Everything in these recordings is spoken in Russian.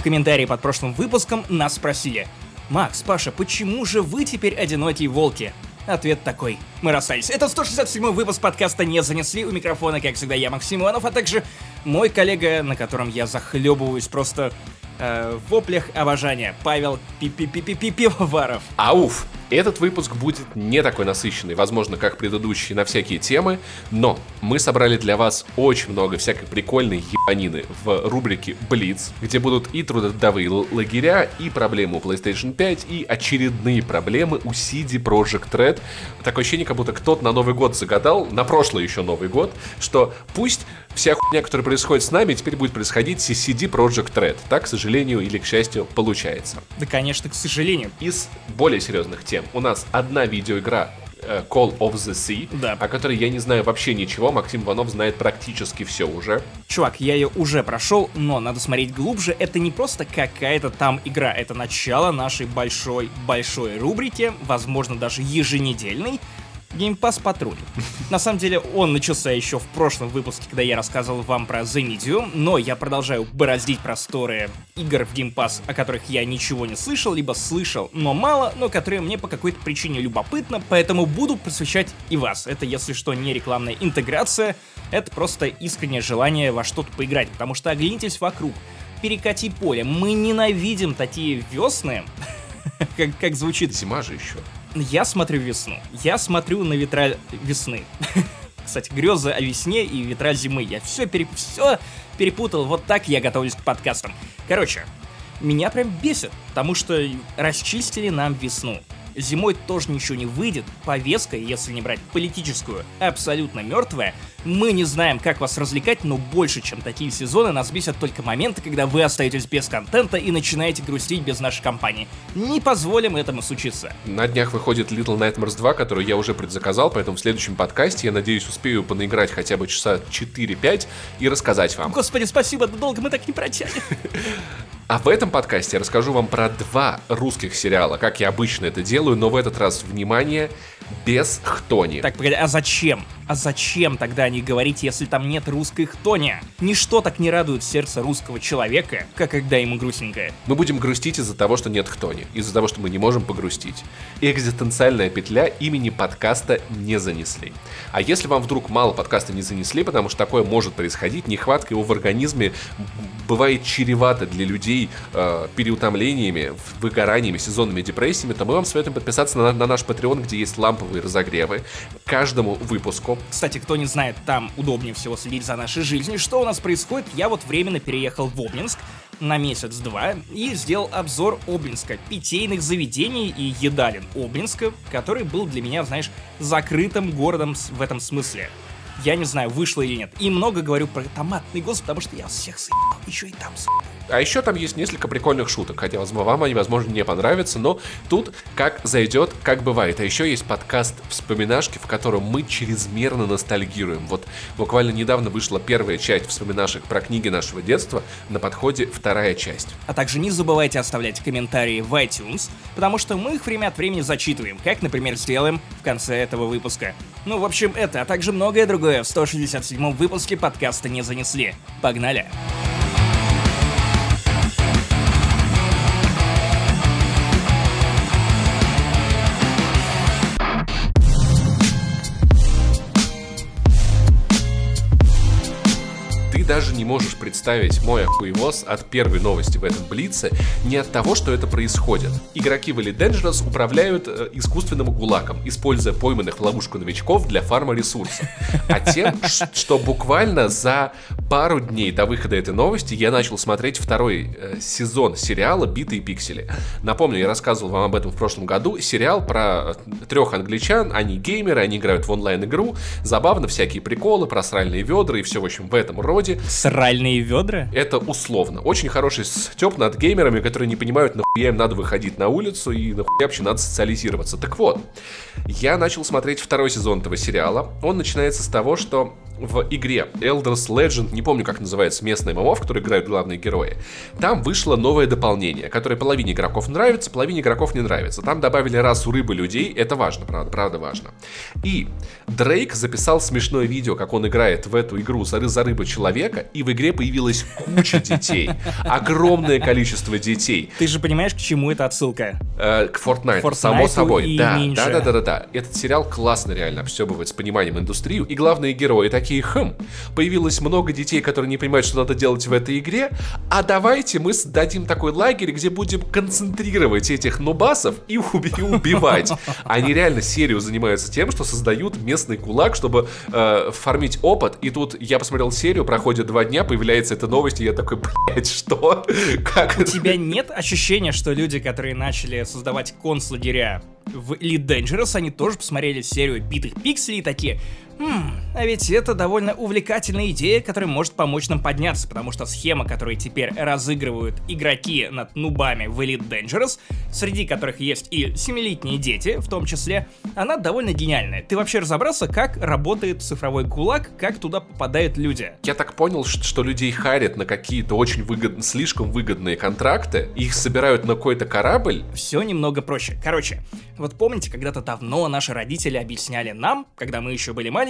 В комментарии под прошлым выпуском нас спросили, «Макс, Паша, почему же вы теперь одинокие волки?» Ответ такой. Мы расстались. Это 167 выпуск подкаста «Не занесли». У микрофона, как всегда, я, Максим Иванов, а также мой коллега, на котором я захлебываюсь просто э, воплях обожания, Павел Пивоваров. Ауф! Этот выпуск будет не такой насыщенный, возможно, как предыдущий на всякие темы, но мы собрали для вас очень много всякой прикольной ебанины в рубрике Блиц, где будут и трудовые лагеря, и проблемы у PlayStation 5, и очередные проблемы у CD Projekt Red. Такое ощущение, как будто кто-то на Новый год загадал, на прошлый еще Новый год, что пусть вся хуйня, которая происходит с нами, теперь будет происходить с CD Projekt Red. Так, к сожалению или к счастью, получается. Да, конечно, к сожалению. Из более серьезных тем у нас одна видеоигра э, Call of the Sea, да. о которой я не знаю вообще ничего. Максим Иванов знает практически все уже. Чувак, я ее уже прошел, но надо смотреть глубже. Это не просто какая-то там игра, это начало нашей большой-большой рубрики, возможно, даже еженедельной, Game Pass Patrol. На самом деле, он начался еще в прошлом выпуске, когда я рассказывал вам про The Medium, но я продолжаю бороздить просторы игр в Game Pass, о которых я ничего не слышал, либо слышал, но мало, но которые мне по какой-то причине любопытно, поэтому буду посвящать и вас. Это, если что, не рекламная интеграция, это просто искреннее желание во что-то поиграть, потому что оглянитесь вокруг, перекати поле. Мы ненавидим такие весны, как, как звучит. Зима же еще. Я смотрю весну. Я смотрю на ветра весны. Кстати, грезы о весне и ветра зимы. Я все, переп... все перепутал. Вот так я готовлюсь к подкастам. Короче, меня прям бесит, потому что расчистили нам весну. Зимой тоже ничего не выйдет, повестка, если не брать политическую, абсолютно мертвая. Мы не знаем, как вас развлекать, но больше, чем такие сезоны, нас бесят только моменты, когда вы остаетесь без контента и начинаете грустить без нашей компании. Не позволим этому случиться. На днях выходит Little Nightmares 2, который я уже предзаказал, поэтому в следующем подкасте я надеюсь успею понаиграть хотя бы часа 4-5 и рассказать вам. Господи, спасибо, долго мы так не протянем. А в этом подкасте я расскажу вам про два русских сериала, как я обычно это делаю, но в этот раз, внимание, без хтони. Так, погоди, а зачем? А зачем тогда не говорить, если там нет русской хтони? Ничто так не радует сердце русского человека, как когда ему грустненько. Мы будем грустить из-за того, что нет хтони, из-за того, что мы не можем погрустить. Экзистенциальная петля имени подкаста не занесли. А если вам вдруг мало подкаста не занесли, потому что такое может происходить, нехватка его в организме бывает чревато для людей э, переутомлениями, выгораниями, сезонными депрессиями, то мы вам советуем подписаться на, на наш Patreon, где есть ламповые разогревы каждому выпуску. Кстати, кто не знает, там удобнее всего следить за нашей жизнью. Что у нас происходит? Я вот временно переехал в Обнинск на месяц-два и сделал обзор Обнинска, питейных заведений и едалин Обнинска, который был для меня, знаешь, закрытым городом в этом смысле я не знаю, вышло или нет. И много говорю про томатный голос, потому что я всех съебал, еще и там съебал. А еще там есть несколько прикольных шуток, хотя вам они, возможно, не понравятся, но тут как зайдет, как бывает. А еще есть подкаст «Вспоминашки», в котором мы чрезмерно ностальгируем. Вот буквально недавно вышла первая часть вспоминашек про книги нашего детства, на подходе вторая часть. А также не забывайте оставлять комментарии в iTunes, потому что мы их время от времени зачитываем, как, например, сделаем в конце этого выпуска. Ну, в общем, это, а также многое другое в 167 выпуске подкаста не занесли. Погнали! Погнали! Не можешь представить мой охуевоз от первой новости в этом Блице не от того, что это происходит. Игроки в Elite Dangerous управляют э, искусственным гулаком, используя пойманных в ловушку новичков для фарма ресурсов. А тем, что буквально за пару дней до выхода этой новости я начал смотреть второй э, сезон сериала «Битые пиксели». Напомню, я рассказывал вам об этом в прошлом году. Сериал про э, трех англичан, они геймеры, они играют в онлайн-игру. Забавно, всякие приколы про сральные ведра и все, в общем, в этом роде. Сральные ведра? Это условно. Очень хороший степ над геймерами, которые не понимают, нахуя им надо выходить на улицу и нахуя вообще надо социализироваться. Так вот, я начал смотреть второй сезон этого сериала. Он начинается с того, что в игре Elders Legend, не помню, как называется местная ММО, в которой играют главные герои, там вышло новое дополнение, которое половине игроков нравится, половине игроков не нравится. Там добавили расу рыбы людей, это важно, правда, правда важно. И Дрейк записал смешное видео, как он играет в эту игру за, за рыбу человека, и в игре появилась куча детей. Огромное количество детей. Ты же понимаешь, к чему это отсылка? Э, к Fortnite, Fortnite само собой. да, да, да, да, да. Этот сериал классно реально обстебывает с пониманием индустрию. И главные герои такие, хм, появилось много детей, которые не понимают, что надо делать в этой игре, а давайте мы дадим такой лагерь, где будем концентрировать этих нубасов и уби- и убивать. Они реально серию занимаются тем, что создают местный кулак, чтобы э, фармить опыт. И тут я посмотрел серию, проходит два дня, появляется эта новость, и я такой, блядь, что? Как У это? тебя нет ощущения, что люди, которые начали создавать концлагеря в Elite Dangerous, они тоже посмотрели серию битых пикселей и такие, «Хм, а ведь это довольно увлекательная идея, которая может помочь нам подняться, потому что схема, которую теперь разыгрывают игроки над нубами в Elite Dangerous, среди которых есть и семилетние дети в том числе, она довольно гениальная. Ты вообще разобрался, как работает цифровой кулак, как туда попадают люди? Я так понял, что людей харят на какие-то очень выгодные, слишком выгодные контракты, их собирают на какой-то корабль, Все немного проще. Короче, вот помните, когда-то давно наши родители объясняли нам, когда мы еще были маленькими,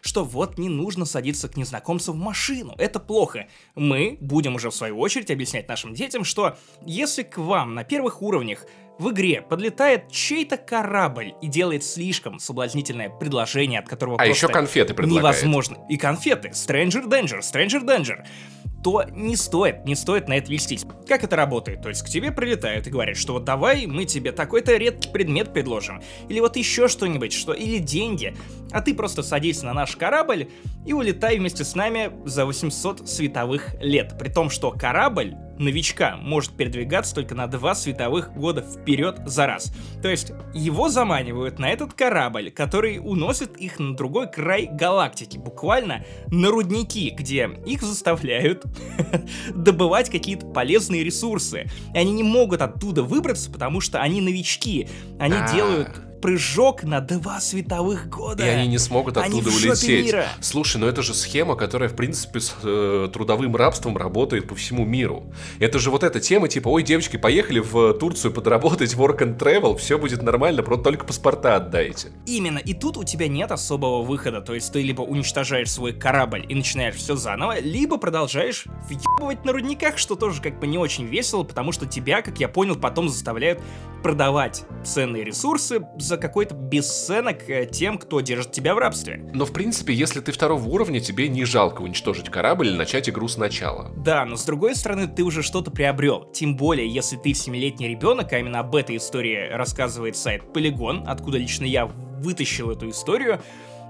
что вот не нужно садиться к незнакомцу в машину, это плохо. Мы будем уже в свою очередь объяснять нашим детям, что если к вам на первых уровнях в игре подлетает чей-то корабль и делает слишком соблазнительное предложение, от которого а просто еще конфеты предлагают. невозможно. И конфеты. Stranger Danger, Stranger Danger. То не стоит, не стоит на это вестись. Как это работает? То есть к тебе прилетают и говорят, что вот давай мы тебе такой-то редкий предмет предложим. Или вот еще что-нибудь, что или деньги. А ты просто садись на наш корабль и улетай вместе с нами за 800 световых лет. При том, что корабль новичка может передвигаться только на два световых года вперед за раз. То есть его заманивают на этот корабль, который уносит их на другой край галактики, буквально на рудники, где их заставляют добывать какие-то полезные ресурсы. И они не могут оттуда выбраться, потому что они новички. Они А. делают прыжок на два световых года. И они не смогут Они оттуда жопе улететь. мира. Слушай, ну это же схема, которая, в принципе, с э, трудовым рабством работает по всему миру. Это же вот эта тема, типа, ой, девочки, поехали в Турцию подработать work and travel, все будет нормально, просто только паспорта отдайте. Именно, и тут у тебя нет особого выхода, то есть ты либо уничтожаешь свой корабль и начинаешь все заново, либо продолжаешь въебывать на рудниках, что тоже как бы не очень весело, потому что тебя, как я понял, потом заставляют продавать ценные ресурсы за какой-то бесценок э, тем, кто держит тебя в рабстве. Но, в принципе, если ты второго уровня, тебе не жалко уничтожить корабль или начать игру сначала. Да, но с другой стороны, ты уже что-то приобрел. Тем более, если ты семилетний ребенок, а именно об этой истории рассказывает сайт Polygon, откуда лично я вытащил эту историю,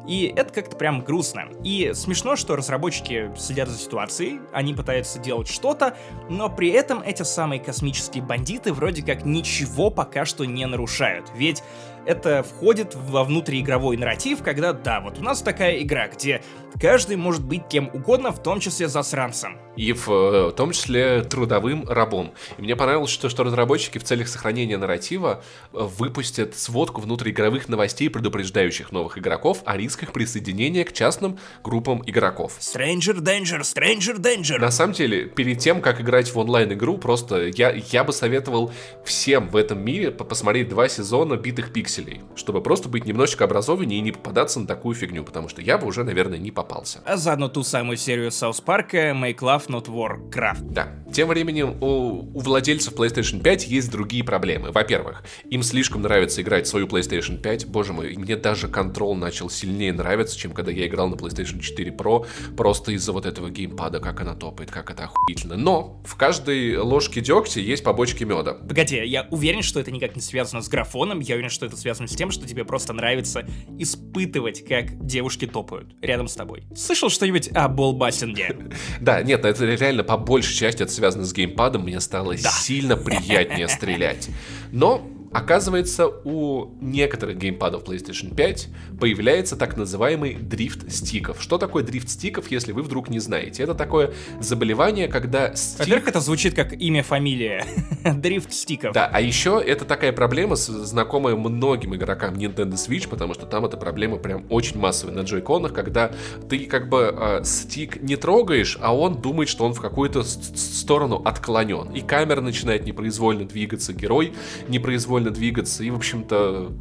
и это как-то прям грустно. И смешно, что разработчики следят за ситуацией, они пытаются делать что-то, но при этом эти самые космические бандиты вроде как ничего пока что не нарушают. Ведь это входит во внутриигровой нарратив, когда, да, вот у нас такая игра, где каждый может быть кем угодно, в том числе засранцем. И в, э, в том числе трудовым рабом. И мне понравилось, что, что разработчики в целях сохранения нарратива э, выпустят сводку внутриигровых новостей, предупреждающих новых игроков о рисках присоединения к частным группам игроков. Stranger Danger, Stranger Danger. На самом деле, перед тем, как играть в онлайн-игру, просто я, я бы советовал всем в этом мире по- посмотреть два сезона битых пикселей, чтобы просто быть немножечко образованнее и не попадаться на такую фигню, потому что я бы уже, наверное, не попался. А заодно ту самую серию Саус Парка Make Love Not Warcraft. Да. Тем временем у, у владельцев PlayStation 5 есть другие проблемы. Во-первых, им слишком нравится играть в свою PlayStation 5. Боже мой, мне даже Control начал сильнее нравиться, чем когда я играл на PlayStation 4 Pro, просто из-за вот этого геймпада, как она топает, как это охуительно. Но в каждой ложке дегтя есть побочки меда. Погоди, я уверен, что это никак не связано с графоном, я уверен, что это связано с тем, что тебе просто нравится испытывать, как девушки топают рядом с тобой. Слышал что-нибудь о болбассинге? Да, нет, это реально по большей части это связано с геймпадом, мне стало сильно приятнее стрелять. Но Оказывается, у некоторых геймпадов PlayStation 5 появляется так называемый дрифт стиков. Что такое дрифт стиков, если вы вдруг не знаете? Это такое заболевание, когда стик... Во-первых, это звучит как имя, фамилия. дрифт стиков. Да, а еще это такая проблема, знакомая многим игрокам Nintendo Switch, потому что там эта проблема прям очень массовая на джойконах, когда ты как бы э, стик не трогаешь, а он думает, что он в какую-то сторону отклонен. И камера начинает непроизвольно двигаться, герой непроизвольно двигаться, и, в общем-то,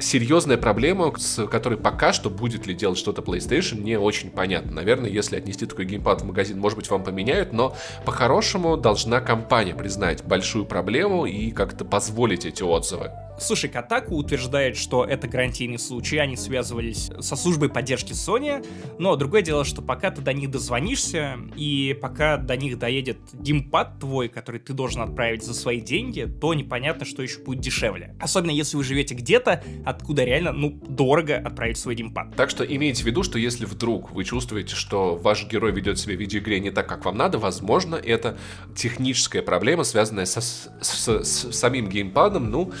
серьезная проблема, с которой пока что будет ли делать что-то PlayStation, не очень понятно. Наверное, если отнести такой геймпад в магазин, может быть, вам поменяют, но по-хорошему должна компания признать большую проблему и как-то позволить эти отзывы. Слушай, Катаку утверждает, что это гарантийный случай, они связывались со службой поддержки Sony, но другое дело, что пока ты до них дозвонишься, и пока до них доедет геймпад твой, который ты должен отправить за свои деньги, то непонятно, что еще будет дешевле. Особенно если вы живете где-то, откуда реально, ну, дорого отправить свой геймпад. Так что имейте в виду, что если вдруг вы чувствуете, что ваш герой ведет себя в видеоигре не так, как вам надо, возможно, это техническая проблема, связанная со, с, с, с самим геймпадом, ну,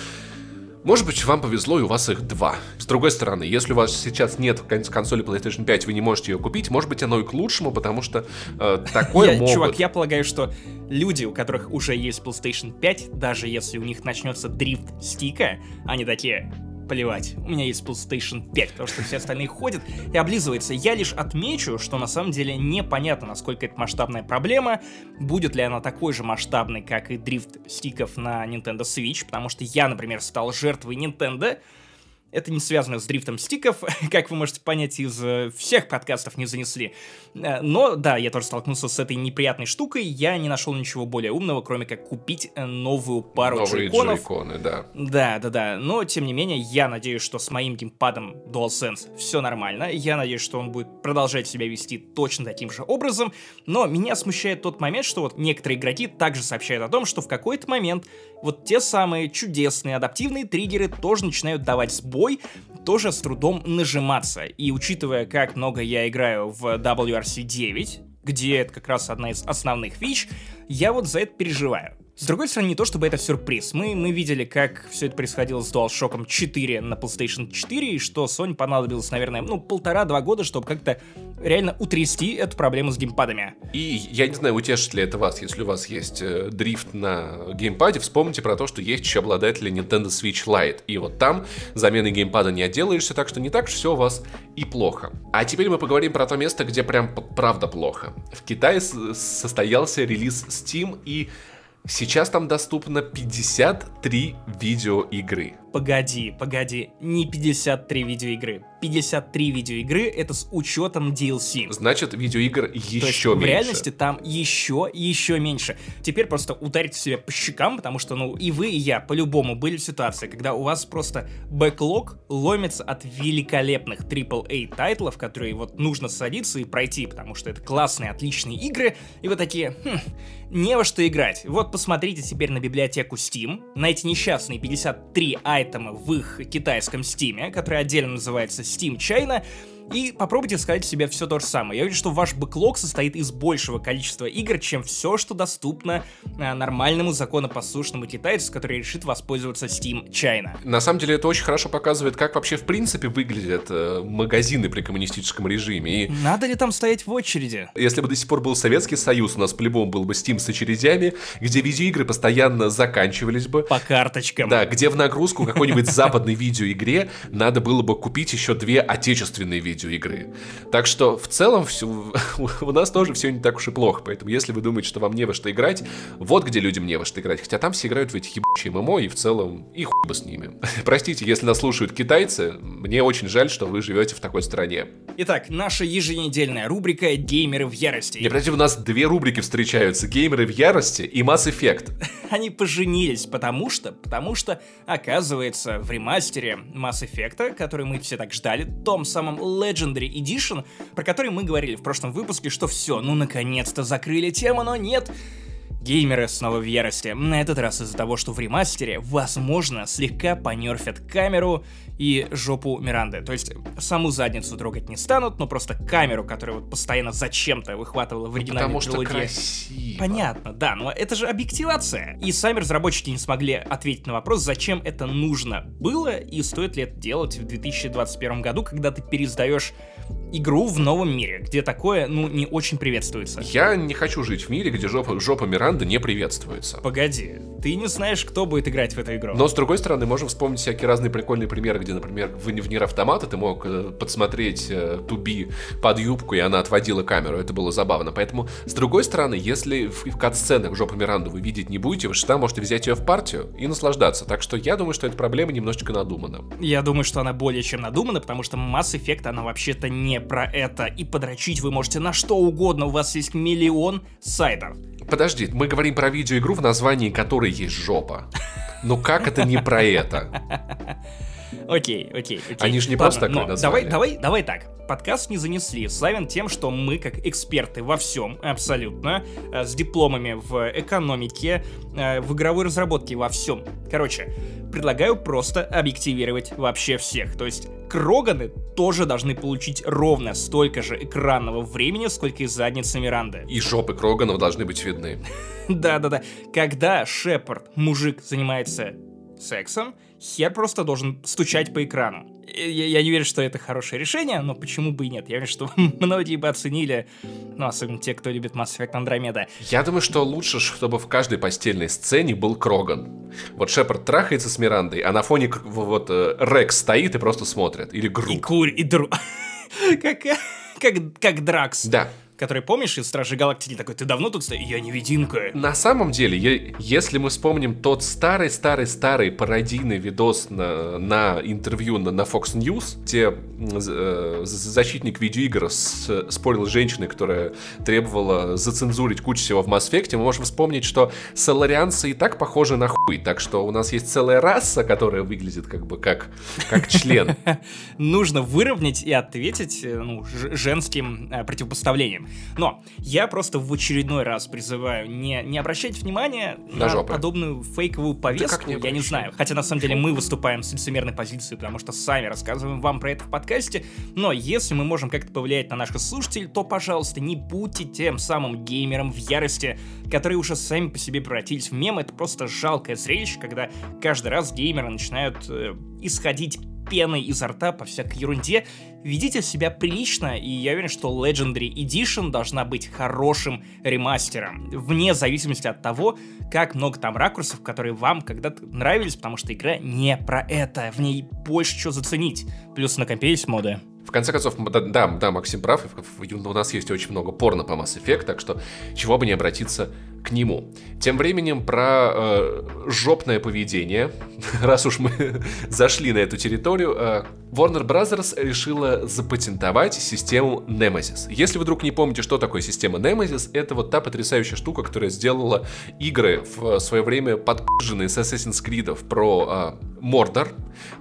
может быть, вам повезло, и у вас их два. С другой стороны, если у вас сейчас нет консоли PlayStation 5, вы не можете ее купить, может быть, оно и к лучшему, потому что э, такое я, могут... Чувак, я полагаю, что люди, у которых уже есть PlayStation 5, даже если у них начнется дрифт стика, они такие, плевать, у меня есть PlayStation 5, потому что все остальные ходят и облизываются. Я лишь отмечу, что на самом деле непонятно, насколько это масштабная проблема, будет ли она такой же масштабной, как и дрифт стиков на Nintendo Switch, потому что я, например, стал жертвой Nintendo, это не связано с дрифтом стиков, как вы можете понять, из э, всех подкастов не занесли. Э, но да, я тоже столкнулся с этой неприятной штукой. Я не нашел ничего более умного, кроме как купить э, новую пару Новые джойконов. джойконы, да. Да, да, да. Но, тем не менее, я надеюсь, что с моим геймпадом DualSense все нормально. Я надеюсь, что он будет продолжать себя вести точно таким же образом. Но меня смущает тот момент, что вот некоторые игроки также сообщают о том, что в какой-то момент вот те самые чудесные адаптивные триггеры тоже начинают давать сбой, тоже с трудом нажиматься. И учитывая, как много я играю в WRC 9, где это как раз одна из основных фич, я вот за это переживаю. С другой стороны, не то чтобы это сюрприз. Мы, мы видели, как все это происходило с DualShock 4 на PlayStation 4, и что Sony понадобилось, наверное, ну, полтора-два года, чтобы как-то реально утрясти эту проблему с геймпадами. И я не знаю, утешит ли это вас, если у вас есть э, дрифт на геймпаде, вспомните про то, что есть еще обладатели Nintendo Switch Lite. И вот там замены геймпада не отделаешься, так что не так все у вас и плохо. А теперь мы поговорим про то место, где прям правда плохо. В Китае состоялся релиз Steam, и Сейчас там доступно 53 видеоигры. Погоди, погоди, не 53 видеоигры. 53 видеоигры это с учетом DLC. Значит, видеоигр еще То есть, меньше. В реальности там еще, еще меньше. Теперь просто ударите себя по щекам, потому что, ну, и вы, и я по-любому были в ситуации, когда у вас просто бэклог ломится от великолепных AAA тайтлов, которые вот нужно садиться и пройти, потому что это классные, отличные игры, и вы такие, хм, не во что играть. Вот посмотрите теперь на библиотеку Steam, на эти несчастные 53 айтема в их китайском Steam, который отдельно называется Steam China, и попробуйте сказать себе все то же самое. Я вижу, что ваш бэклог состоит из большего количества игр, чем все, что доступно а, нормальному законопослушному китайцу, который решит воспользоваться Steam China. На самом деле это очень хорошо показывает, как вообще в принципе выглядят э, магазины при коммунистическом режиме. И... Надо ли там стоять в очереди? Если бы до сих пор был Советский Союз, у нас по-любому был бы Steam с очередями, где видеоигры постоянно заканчивались бы. По карточкам. Да, где в нагрузку какой-нибудь западной видеоигре надо было бы купить еще две отечественные видеоигры видеоигры. Так что в целом все, у нас тоже все не так уж и плохо. Поэтому если вы думаете, что вам не во что играть, вот где людям не во что играть. Хотя там все играют в эти ебучие ММО, и в целом и хуй бы с ними. Простите, если нас слушают китайцы, мне очень жаль, что вы живете в такой стране. Итак, наша еженедельная рубрика «Геймеры в ярости». Не, подожди, у нас две рубрики встречаются. «Геймеры в ярости» и «Mass Effect». Они поженились, потому что, потому что, оказывается, в ремастере Mass Effect, который мы все так ждали, том самом Legendary Edition, про который мы говорили в прошлом выпуске, что все, ну наконец-то закрыли тему, но нет, Геймеры снова в ярости. На этот раз из-за того, что в ремастере, возможно, слегка понерфят камеру и жопу Миранды. То есть саму задницу трогать не станут, но просто камеру, которая вот постоянно зачем-то выхватывала в оригинальной Потому трилогии. что красиво. Понятно, да, но это же объективация. И сами разработчики не смогли ответить на вопрос, зачем это нужно было и стоит ли это делать в 2021 году, когда ты пересдаешь игру в новом мире, где такое, ну, не очень приветствуется. Я не хочу жить в мире, где жопа, жопа Миранды не приветствуется. Погоди, ты не знаешь, кто будет играть в эту игру. Но, с другой стороны, можем вспомнить всякие разные прикольные примеры, где, например, в, в Нир Автомата ты мог э, подсмотреть э, Туби под юбку, и она отводила камеру. Это было забавно. Поэтому, с другой стороны, если в, в кат-сценах жопу Миранду вы видеть не будете, вы всегда можете взять ее в партию и наслаждаться. Так что я думаю, что эта проблема немножечко надумана. Я думаю, что она более чем надумана, потому что Mass Effect, она вообще-то не про это. И подрочить вы можете на что угодно, у вас есть миллион сайтов. Подожди, мы говорим про видеоигру, в названии которой есть жопа. Ну как это не про это? Окей, окей, окей. Они же не Ладно, просто но назвали. Давай, давай, давай так. Подкаст не занесли. Славен тем, что мы, как эксперты во всем, абсолютно, э, с дипломами в экономике, э, в игровой разработке, во всем. Короче, предлагаю просто объективировать вообще всех. То есть Кроганы тоже должны получить ровно столько же экранного времени, сколько и задница Миранды. И жопы Кроганов должны быть видны. Да-да-да. Когда Шепард, мужик, занимается сексом, хер просто должен стучать по экрану. Я, я не верю, что это хорошее решение, но почему бы и нет? Я уверен, что многие бы оценили, ну, особенно те, кто любит Mass Effect Andromeda. Я думаю, что лучше, чтобы в каждой постельной сцене был Кроган. Вот Шепард трахается с Мирандой, а на фоне вот э, Рекс стоит и просто смотрит. Или И Грут. курь, и дру... как, как, как Дракс. Да. Который, помнишь, из Стражей Галактики такой, ты давно тут стоишь? Я невидимка. На самом деле, е- если мы вспомним тот старый-старый-старый пародийный видос на, на интервью на, на Fox News, где э, защитник видеоигр с- спорил с женщиной, которая требовала зацензурить кучу всего в Mass Effect, мы можем вспомнить, что соларианцы и так похожи на хуй, так что у нас есть целая раса, которая выглядит как бы как, как член. нужно выровнять и ответить э, ну, женским э, противопоставлением. Но я просто в очередной раз призываю не, не обращать внимания На на, подобную фейковую повестку, не я не знаю. Хотя на самом деле мы выступаем с лицемерной позиции, потому что сами рассказываем вам про это в подкасте. Но если мы можем как-то повлиять на наших слушателей, то, пожалуйста, не будьте тем самым геймером в ярости, которые уже сами по себе превратились в мем. Это просто жалкое зрелище, когда каждый раз геймеры начинают э, исходить пеной изо рта по всякой ерунде. Ведите себя прилично, и я уверен, что Legendary Edition должна быть хорошим ремастером, вне зависимости от того, как много там ракурсов, которые вам когда-то нравились, потому что игра не про это, в ней больше чего заценить. Плюс на компе есть моды. В конце концов, да, да, да, Максим прав, у нас есть очень много порно по Mass Effect, так что чего бы не обратиться к нему. Тем временем про э, жопное поведение, раз уж мы зашли на эту территорию, э, Warner Bros. решила запатентовать систему Nemesis. Если вы вдруг не помните, что такое система Nemesis, это вот та потрясающая штука, которая сделала игры в свое время подпиженные с Assassin's Creed про э, Мордор,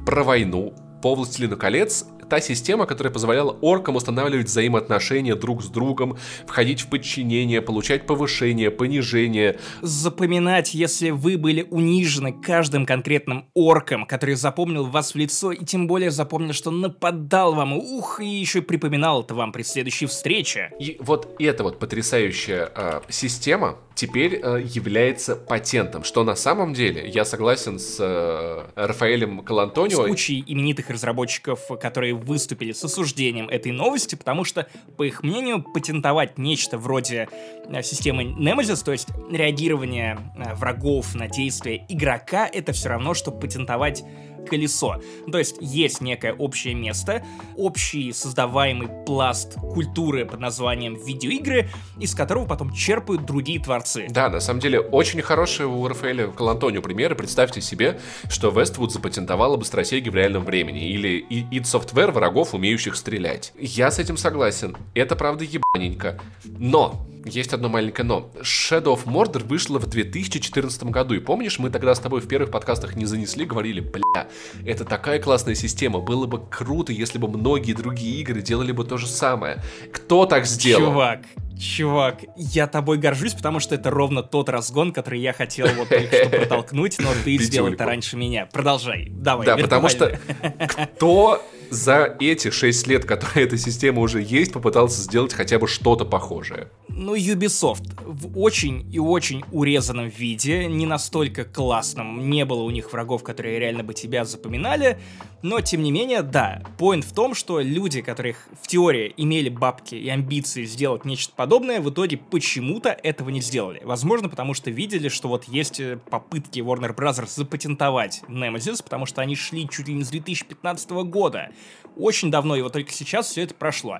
про войну, по «Властелину колец» та система, которая позволяла оркам устанавливать взаимоотношения друг с другом, входить в подчинение, получать повышение, понижение. Запоминать, если вы были унижены каждым конкретным орком, который запомнил вас в лицо, и тем более запомнил, что нападал вам, ух, и еще и припоминал это вам при следующей встрече. И вот эта вот потрясающая э, система теперь э, является патентом, что на самом деле, я согласен с э, Рафаэлем с Калантонио, кучей именитых разработчиков, которые выступили с осуждением этой новости, потому что, по их мнению, патентовать нечто вроде э, системы Nemesis, то есть реагирование э, врагов на действия игрока, это все равно, что патентовать колесо. То есть есть некое общее место, общий создаваемый пласт культуры под названием видеоигры, из которого потом черпают другие творцы. Да, на самом деле, очень хорошие у Рафаэля Калантонио примеры. Представьте себе, что Westwood запатентовала быстросеги в реальном времени. Или id Software врагов, умеющих стрелять. Я с этим согласен. Это правда ебаненько. Но, есть одно маленькое но. Shadow of Mordor вышла в 2014 году. И помнишь, мы тогда с тобой в первых подкастах не занесли, говорили, бля, это такая классная система. Было бы круто, если бы многие другие игры делали бы то же самое. Кто так сделал? Чувак, Чувак, я тобой горжусь, потому что это ровно тот разгон, который я хотел вот только что протолкнуть, но ты сделал это раньше меня. Продолжай, давай. Да, потому что кто за эти 6 лет, которые эта система уже есть, попытался сделать хотя бы что-то похожее? Ну, Ubisoft в очень и очень урезанном виде, не настолько классном, не было у них врагов, которые реально бы тебя запоминали, но, тем не менее, да, поинт в том, что люди, которые в теории имели бабки и амбиции сделать нечто подобное, в итоге почему-то этого не сделали. Возможно, потому что видели, что вот есть э, попытки Warner Bros. запатентовать Nemesis, потому что они шли чуть ли не с 2015 года. Очень давно, и вот только сейчас все это прошло.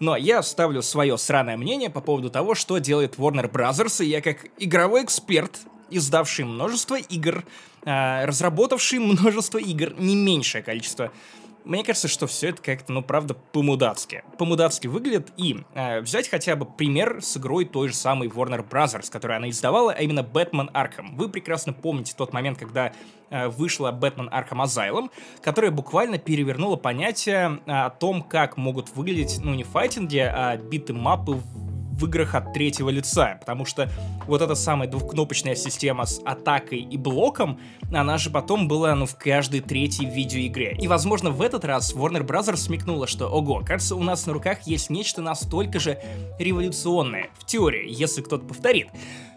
Но я ставлю свое сраное мнение по поводу того, что делает Warner Bros. И я как игровой эксперт, издавший множество игр, э, разработавший множество игр, не меньшее количество мне кажется, что все это как-то, ну, правда, по-мудацки. По-мудацки выглядит. И э, взять хотя бы пример с игрой той же самой Warner Bros., которую она издавала, а именно Бэтмен Арkham. Вы прекрасно помните тот момент, когда э, вышла Бэтмен Арkham Asylum, которая буквально перевернула понятие о том, как могут выглядеть, ну, не файтинги, а биты-мапы в играх от третьего лица, потому что вот эта самая двухкнопочная система с атакой и блоком, она же потом была, ну, в каждой третьей видеоигре. И, возможно, в этот раз Warner Bros. смекнула, что, ого, кажется, у нас на руках есть нечто настолько же революционное, в теории, если кто-то повторит.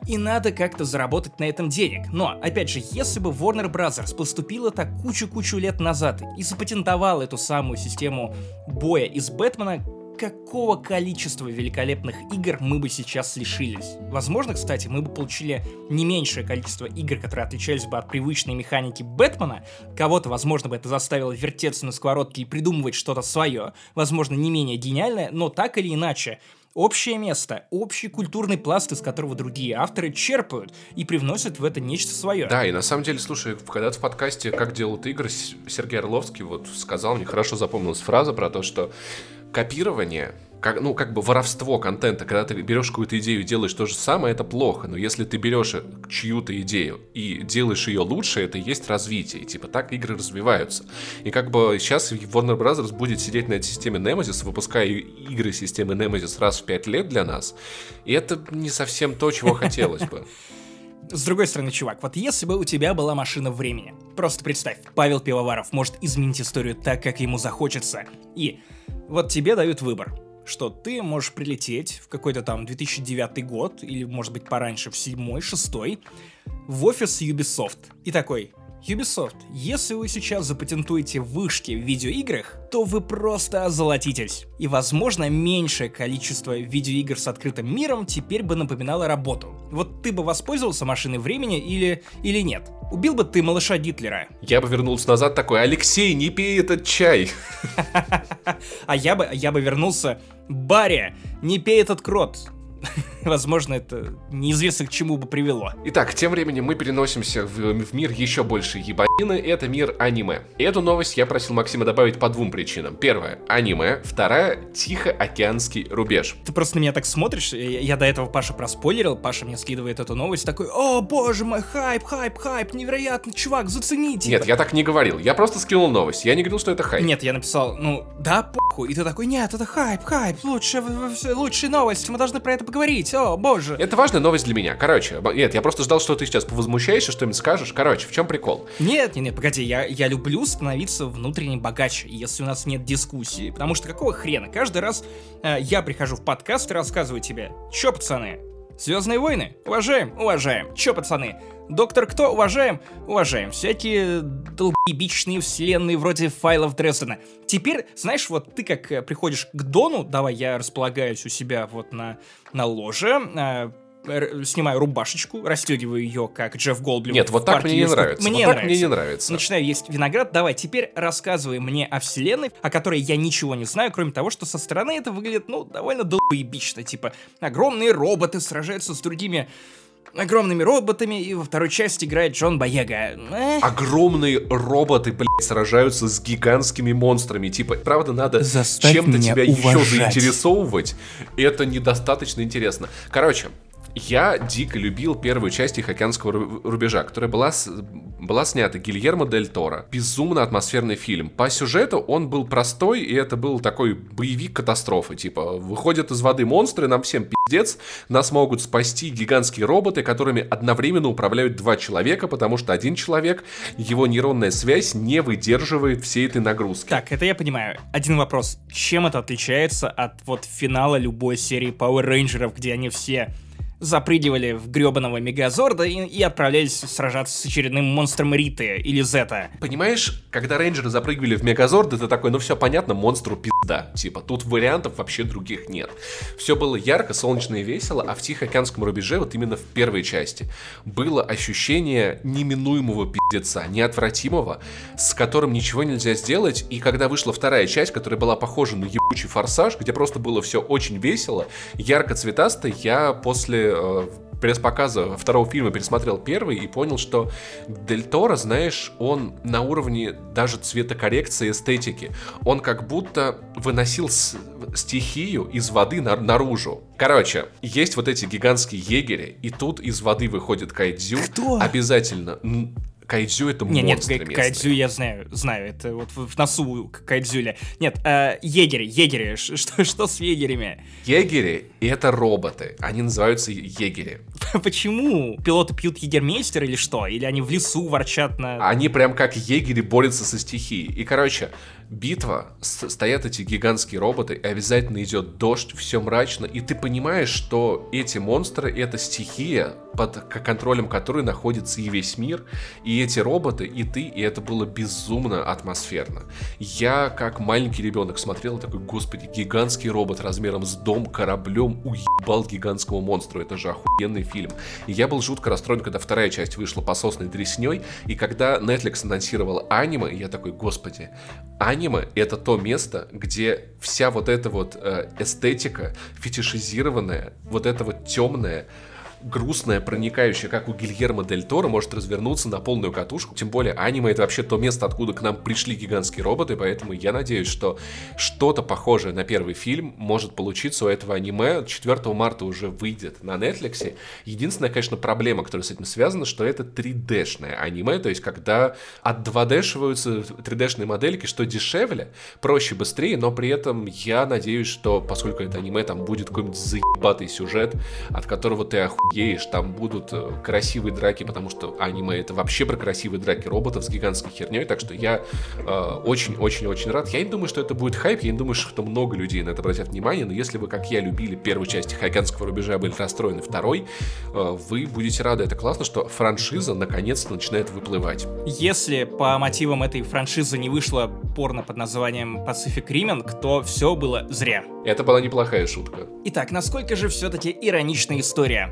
И надо как-то заработать на этом денег. Но, опять же, если бы Warner Bros. поступила так кучу-кучу лет назад и запатентовала эту самую систему боя из Бэтмена, какого количества великолепных игр мы бы сейчас лишились. Возможно, кстати, мы бы получили не меньшее количество игр, которые отличались бы от привычной механики Бэтмена. Кого-то, возможно, бы это заставило вертеться на сковородке и придумывать что-то свое. Возможно, не менее гениальное, но так или иначе, общее место, общий культурный пласт, из которого другие авторы черпают и привносят в это нечто свое. Да, и на самом деле, слушай, когда-то в подкасте «Как делают игры» Сергей Орловский вот сказал, мне хорошо запомнилась фраза про то, что копирование, как, ну, как бы воровство контента, когда ты берешь какую-то идею и делаешь то же самое, это плохо. Но если ты берешь чью-то идею и делаешь ее лучше, это и есть развитие. И типа так игры развиваются. И как бы сейчас Warner Bros. будет сидеть на этой системе Nemesis, выпуская игры системы Nemesis раз в пять лет для нас. И это не совсем то, чего хотелось бы. С другой стороны, чувак, вот если бы у тебя была машина времени, просто представь, Павел Пивоваров может изменить историю так, как ему захочется, и вот тебе дают выбор, что ты можешь прилететь в какой-то там 2009 год, или может быть пораньше, в 7 6 в офис Ubisoft. И такой, Ubisoft, если вы сейчас запатентуете вышки в видеоиграх, то вы просто озолотитесь. И, возможно, меньшее количество видеоигр с открытым миром теперь бы напоминало работу. Вот ты бы воспользовался машиной времени или, или нет? Убил бы ты малыша Гитлера? Я бы вернулся назад такой, Алексей, не пей этот чай. А я бы, я бы вернулся, Барри, не пей этот крот. Возможно, это неизвестно к чему бы привело. Итак, тем временем мы переносимся в, в мир еще больше ебанины. Это мир аниме. Эту новость я просил Максима добавить по двум причинам. Первая — аниме. Вторая — Тихоокеанский рубеж. Ты просто на меня так смотришь. Я, я до этого Паша проспойлерил. Паша мне скидывает эту новость. Такой, о боже мой, хайп, хайп, хайп, невероятно, чувак, зацените. Нет, я так не говорил. Я просто скинул новость. Я не говорил, что это хайп. Нет, я написал, ну, да, похуй. И ты такой, нет, это хайп, хайп, лучшая, лучшая новость. Мы должны про это поговорить о, боже. Это важная новость для меня. Короче, нет, я просто ждал, что ты сейчас повозмущаешься, что-нибудь скажешь. Короче, в чем прикол? Нет, нет, нет, погоди, я, я люблю становиться внутренне богаче, если у нас нет дискуссии. Потому что какого хрена? Каждый раз э, я прихожу в подкаст и рассказываю тебе, чё, пацаны, Звездные войны? Уважаем, уважаем. Чё, пацаны? Доктор Кто? Уважаем, уважаем. Всякие долбоебичные вселенные вроде файлов Дрездена. Теперь, знаешь, вот ты как э, приходишь к Дону, давай я располагаюсь у себя вот на, на ложе, э, снимаю рубашечку, расстегиваю ее, как Джефф Голдблюм. Нет, вот так мне не нравится. Мне вот нравится. мне не нравится. Начинаю есть виноград. Давай, теперь рассказывай мне о вселенной, о которой я ничего не знаю, кроме того, что со стороны это выглядит, ну, довольно долбоебично. Типа, огромные роботы сражаются с другими огромными роботами, и во второй части играет Джон Боега. Э? Огромные роботы, блядь, сражаются с гигантскими монстрами. Типа, правда, надо чем-то тебя уважать. еще заинтересовывать. Это недостаточно интересно. Короче, Я дико любил первую часть Тихоокеанского рубежа, которая была, была снята Гильермо Дель Торо. Безумно атмосферный фильм. По сюжету он был простой, и это был такой боевик катастрофы. Типа, выходят из воды монстры, нам всем пиздец, нас могут спасти гигантские роботы, которыми одновременно управляют два человека, потому что один человек, его нейронная связь не выдерживает всей этой нагрузки. Так, это я понимаю. Один вопрос. Чем это отличается от вот финала любой серии Power Rangers, где они все запрыгивали в гребаного Мегазорда и, и отправлялись сражаться с очередным монстром Риты или Зета. Понимаешь, когда рейнджеры запрыгивали в Мегазорд, это такой, ну все понятно, монстру пизда. Типа, тут вариантов вообще других нет. Все было ярко, солнечно и весело, а в Тихоокеанском рубеже, вот именно в первой части, было ощущение неминуемого пиздеца, неотвратимого, с которым ничего нельзя сделать. И когда вышла вторая часть, которая была похожа на ебучий форсаж, где просто было все очень весело, ярко цветасто, я после пресс-показа второго фильма пересмотрел первый и понял, что Дель Торо, знаешь, он на уровне даже цветокоррекции эстетики. Он как будто выносил стихию из воды на наружу. Короче, есть вот эти гигантские егери, и тут из воды выходит кайдзю. Кто? Обязательно Кайдзю это не, монстры Нет, Кайдзю я знаю, знаю, это вот в, в носу Кайдзюля. Нет, э, егери, егери, что, что с егерями? Егери — это роботы, они называются егери. Почему? Пилоты пьют егермейстер или что? Или они в лесу ворчат на... Они прям как егери борются со стихией. И, короче, битва, стоят эти гигантские роботы, и обязательно идет дождь, все мрачно, и ты понимаешь, что эти монстры — это стихия, под контролем которой находится и весь мир, и эти роботы, и ты, и это было безумно атмосферно. Я, как маленький ребенок, смотрел такой, господи, гигантский робот размером с дом, кораблем уебал гигантского монстра, это же охуенный фильм. И я был жутко расстроен, когда вторая часть вышла по сосной дресней, и когда Netflix анонсировал аниме, я такой, господи, аниме — это то место, где вся вот эта вот э, эстетика, фетишизированная, вот это вот темная, грустная, проникающая, как у Гильермо Дель Торо, может развернуться на полную катушку. Тем более, аниме это вообще то место, откуда к нам пришли гигантские роботы, поэтому я надеюсь, что что-то похожее на первый фильм может получиться у этого аниме. 4 марта уже выйдет на Netflix. Единственная, конечно, проблема, которая с этим связана, что это 3D-шное аниме, то есть когда от 2D-шиваются 3D-шные модельки, что дешевле, проще, быстрее, но при этом я надеюсь, что поскольку это аниме, там будет какой-нибудь заебатый сюжет, от которого ты охуеешь ешь, там будут э, красивые драки, потому что аниме это вообще про красивые драки роботов с гигантской херней, так что я очень-очень-очень э, рад. Я не думаю, что это будет хайп, я не думаю, что много людей на это обратят внимание, но если вы, как я, любили первую часть Тихоокеанского рубежа, были расстроены второй, э, вы будете рады. Это классно, что франшиза наконец-то начинает выплывать. Если по мотивам этой франшизы не вышло порно под названием Pacific Riming, то все было зря. Это была неплохая шутка. Итак, насколько же все-таки ироничная история?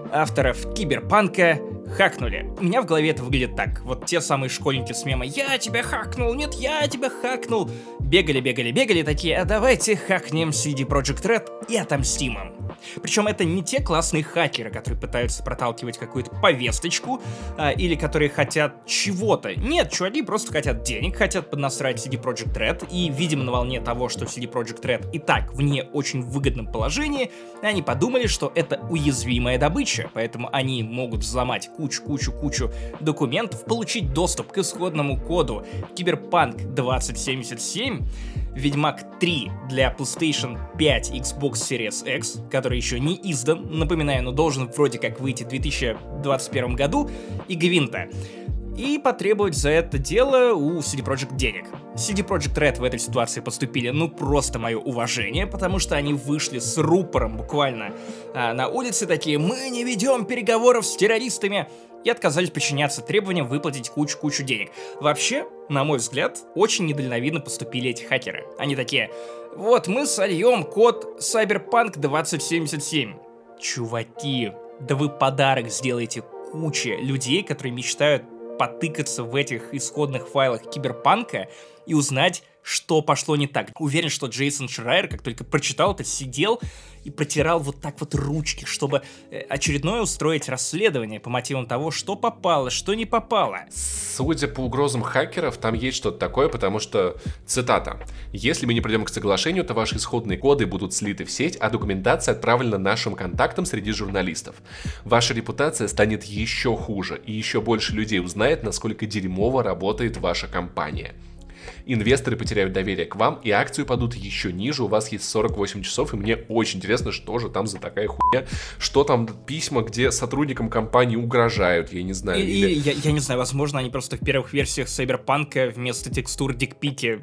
авторов Киберпанка хакнули. У меня в голове это выглядит так. Вот те самые школьники с мема «Я тебя хакнул! Нет, я тебя хакнул!» Бегали, бегали, бегали такие «А давайте хакнем CD Project Red и отомстим им». Причем это не те классные хакеры, которые пытаются проталкивать какую-то повесточку, а, или которые хотят чего-то. Нет, чуваки просто хотят денег, хотят поднасрать CD Project Red, и, видимо, на волне того, что CD Project Red и так в не очень выгодном положении, они подумали, что это уязвимая добыча, поэтому они могут взломать кучу-кучу-кучу документов, получить доступ к исходному коду Cyberpunk 2077, Ведьмак 3 для PlayStation 5, Xbox Series X, который еще не издан, напоминаю, но должен вроде как выйти в 2021 году, и Гвинта и потребовать за это дело у CD Projekt денег. CD Projekt Red в этой ситуации поступили, ну, просто мое уважение, потому что они вышли с рупором буквально а, на улице такие «Мы не ведем переговоров с террористами», и отказались подчиняться требованиям выплатить кучу-кучу денег. Вообще, на мой взгляд, очень недальновидно поступили эти хакеры. Они такие «Вот мы сольем код Cyberpunk 2077». Чуваки, да вы подарок сделаете куче людей, которые мечтают потыкаться в этих исходных файлах киберпанка и узнать, что пошло не так. Уверен, что Джейсон Шрайер, как только прочитал это, сидел и протирал вот так вот ручки, чтобы э, очередное устроить расследование по мотивам того, что попало, что не попало. Судя по угрозам хакеров, там есть что-то такое, потому что, цитата, «Если мы не придем к соглашению, то ваши исходные коды будут слиты в сеть, а документация отправлена нашим контактам среди журналистов. Ваша репутация станет еще хуже, и еще больше людей узнает, насколько дерьмово работает ваша компания» инвесторы потеряют доверие к вам, и акции упадут еще ниже, у вас есть 48 часов, и мне очень интересно, что же там за такая хуйня, что там письма, где сотрудникам компании угрожают, я не знаю. И, или... и я, я не знаю, возможно, они просто в первых версиях Сайберпанка вместо текстур дикпики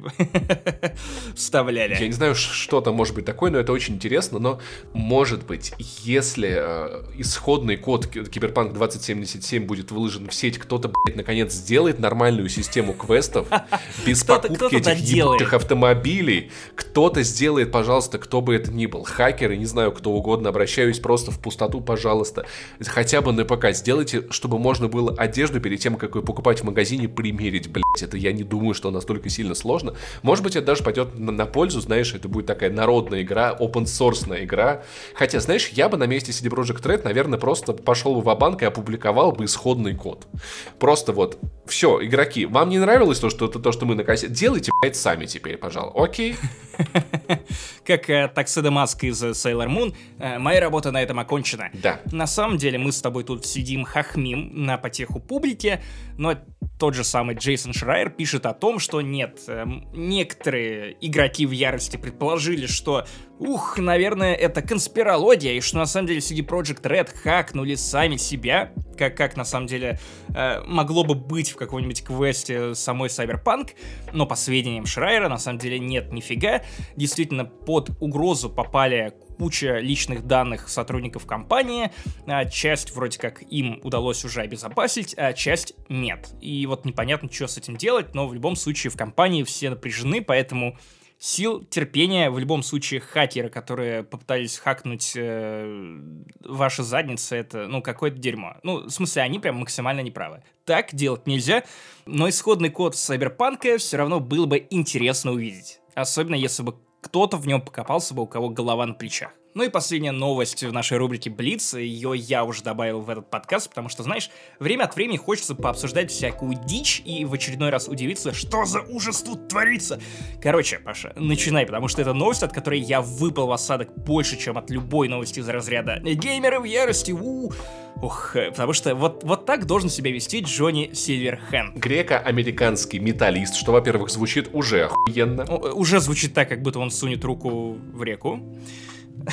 вставляли. Я не знаю, что там может быть такое, но это очень интересно, но может быть, если э, исходный код Киберпанк 2077 будет выложен в сеть, кто-то, блядь, наконец сделает нормальную систему квестов без покупки этих ебучих автомобилей. Кто-то сделает, пожалуйста, кто бы это ни был. Хакеры, не знаю, кто угодно, обращаюсь просто в пустоту, пожалуйста. Хотя бы на ПК сделайте, чтобы можно было одежду перед тем, как ее покупать в магазине, примерить, блять. Это я не думаю, что настолько сильно сложно. Может быть, это даже пойдет на, на пользу, знаешь, это будет такая народная игра, open source игра. Хотя, знаешь, я бы на месте CD Projekt Red, наверное, просто пошел бы в банк и опубликовал бы исходный код. Просто вот, все, игроки, вам не нравилось то, что, то, то, что мы на кассете? Делайте, блядь, сами теперь, пожалуйста. Окей? Как э, Такседа Маск из Sailor Moon, э, моя работа на этом окончена. Да. На самом деле мы с тобой тут сидим хахмим на потеху публике, но тот же самый Джейсон Шрайер пишет о том, что нет, э, некоторые игроки в ярости предположили, что ух, наверное, это конспирология, и что на самом деле CD Project Red хакнули сами себя, как, как на самом деле э, могло бы быть в каком-нибудь квесте самой Cyberpunk, но по сведениям Шрайера на самом деле нет нифига. Действительно, под угрозу попали куча личных данных сотрудников компании. А часть вроде как им удалось уже обезопасить, а часть нет. И вот непонятно, что с этим делать, но в любом случае в компании все напряжены, поэтому сил, терпения. В любом случае, хакеры, которые попытались хакнуть э, ваши задницы, это, ну, какое-то дерьмо. Ну, в смысле, они прям максимально неправы. Так делать нельзя, но исходный код Сайберпанка все равно было бы интересно увидеть. Особенно, если бы кто-то в нем покопался бы, у кого голова на плечах. Ну и последняя новость в нашей рубрике Блиц, ее я уже добавил в этот подкаст, потому что, знаешь, время от времени хочется пообсуждать всякую дичь и в очередной раз удивиться, что за ужас тут творится. Короче, Паша, начинай, потому что это новость, от которой я выпал в осадок больше, чем от любой новости из разряда «Геймеры в ярости, у Ух, потому что вот, вот так должен себя вести Джонни Сильверхенд. Греко-американский металлист, что, во-первых, звучит уже охуенно. Уже звучит так, как будто он сунет руку в реку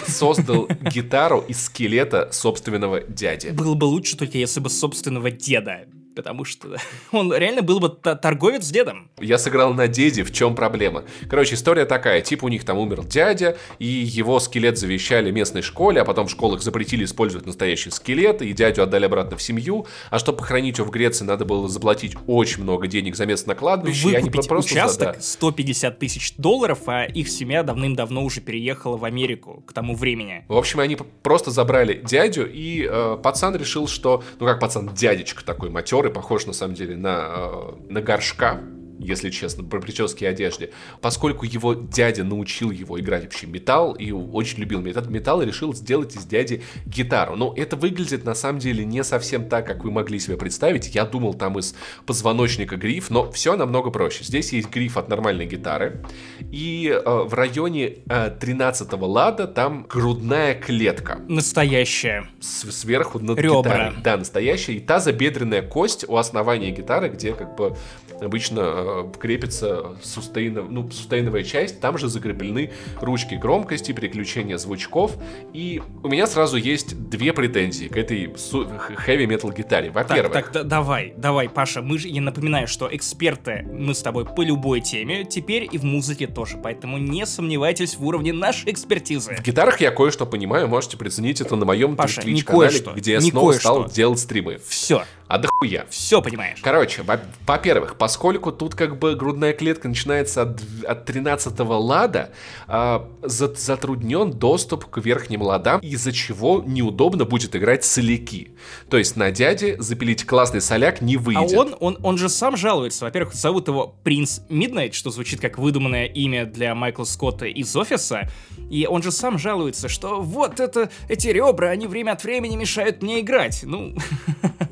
создал гитару из скелета собственного дяди. Было бы лучше только если бы собственного деда потому что он реально был бы торговец с дедом. Я сыграл на деде, в чем проблема? Короче, история такая, типа у них там умер дядя, и его скелет завещали местной школе, а потом в школах запретили использовать настоящие скелеты, и дядю отдали обратно в семью, а чтобы похоронить его в Греции, надо было заплатить очень много денег за место на кладбище. Выкупить просто участок 150 тысяч долларов, а их семья давным-давно уже переехала в Америку к тому времени. В общем, они просто забрали дядю, и э, пацан решил, что, ну как пацан, дядечка такой матерый, который похож на самом деле на, э, на горшка, если честно, про прически и одежде. Поскольку его дядя научил его играть вообще металл и очень любил этот металл, и решил сделать из дяди гитару. Но это выглядит на самом деле не совсем так, как вы могли себе представить. Я думал там из позвоночника гриф, но все намного проще. Здесь есть гриф от нормальной гитары, и э, в районе э, 13 лада там грудная клетка. Настоящая. С сверху над Ребра. гитарой. Да, настоящая. И тазобедренная кость у основания гитары, где как бы обычно э, крепится сустейнов, ну, сустейновая часть, там же закреплены ручки громкости, переключения звучков, и у меня сразу есть две претензии к этой heavy metal гитаре. Во-первых... Так, так, да, давай, давай, Паша, мы же, я напоминаю, что эксперты мы с тобой по любой теме, теперь и в музыке тоже, поэтому не сомневайтесь в уровне нашей экспертизы. В гитарах я кое-что понимаю, можете приценить это на моем Twitch-канале, где я снова стал делать стримы. Все, А дохуя. Все понимаешь. Короче, во-первых, поскольку тут как бы грудная клетка начинается от, от 13 лада, а, затруднен доступ к верхним ладам, из-за чего неудобно будет играть соляки. То есть на дяде запилить классный соляк не выйдет. А он, он, он же сам жалуется. Во-первых, зовут его Принц Миднайт, что звучит как выдуманное имя для Майкла Скотта из офиса. И он же сам жалуется, что вот это, эти ребра, они время от времени мешают мне играть. Ну...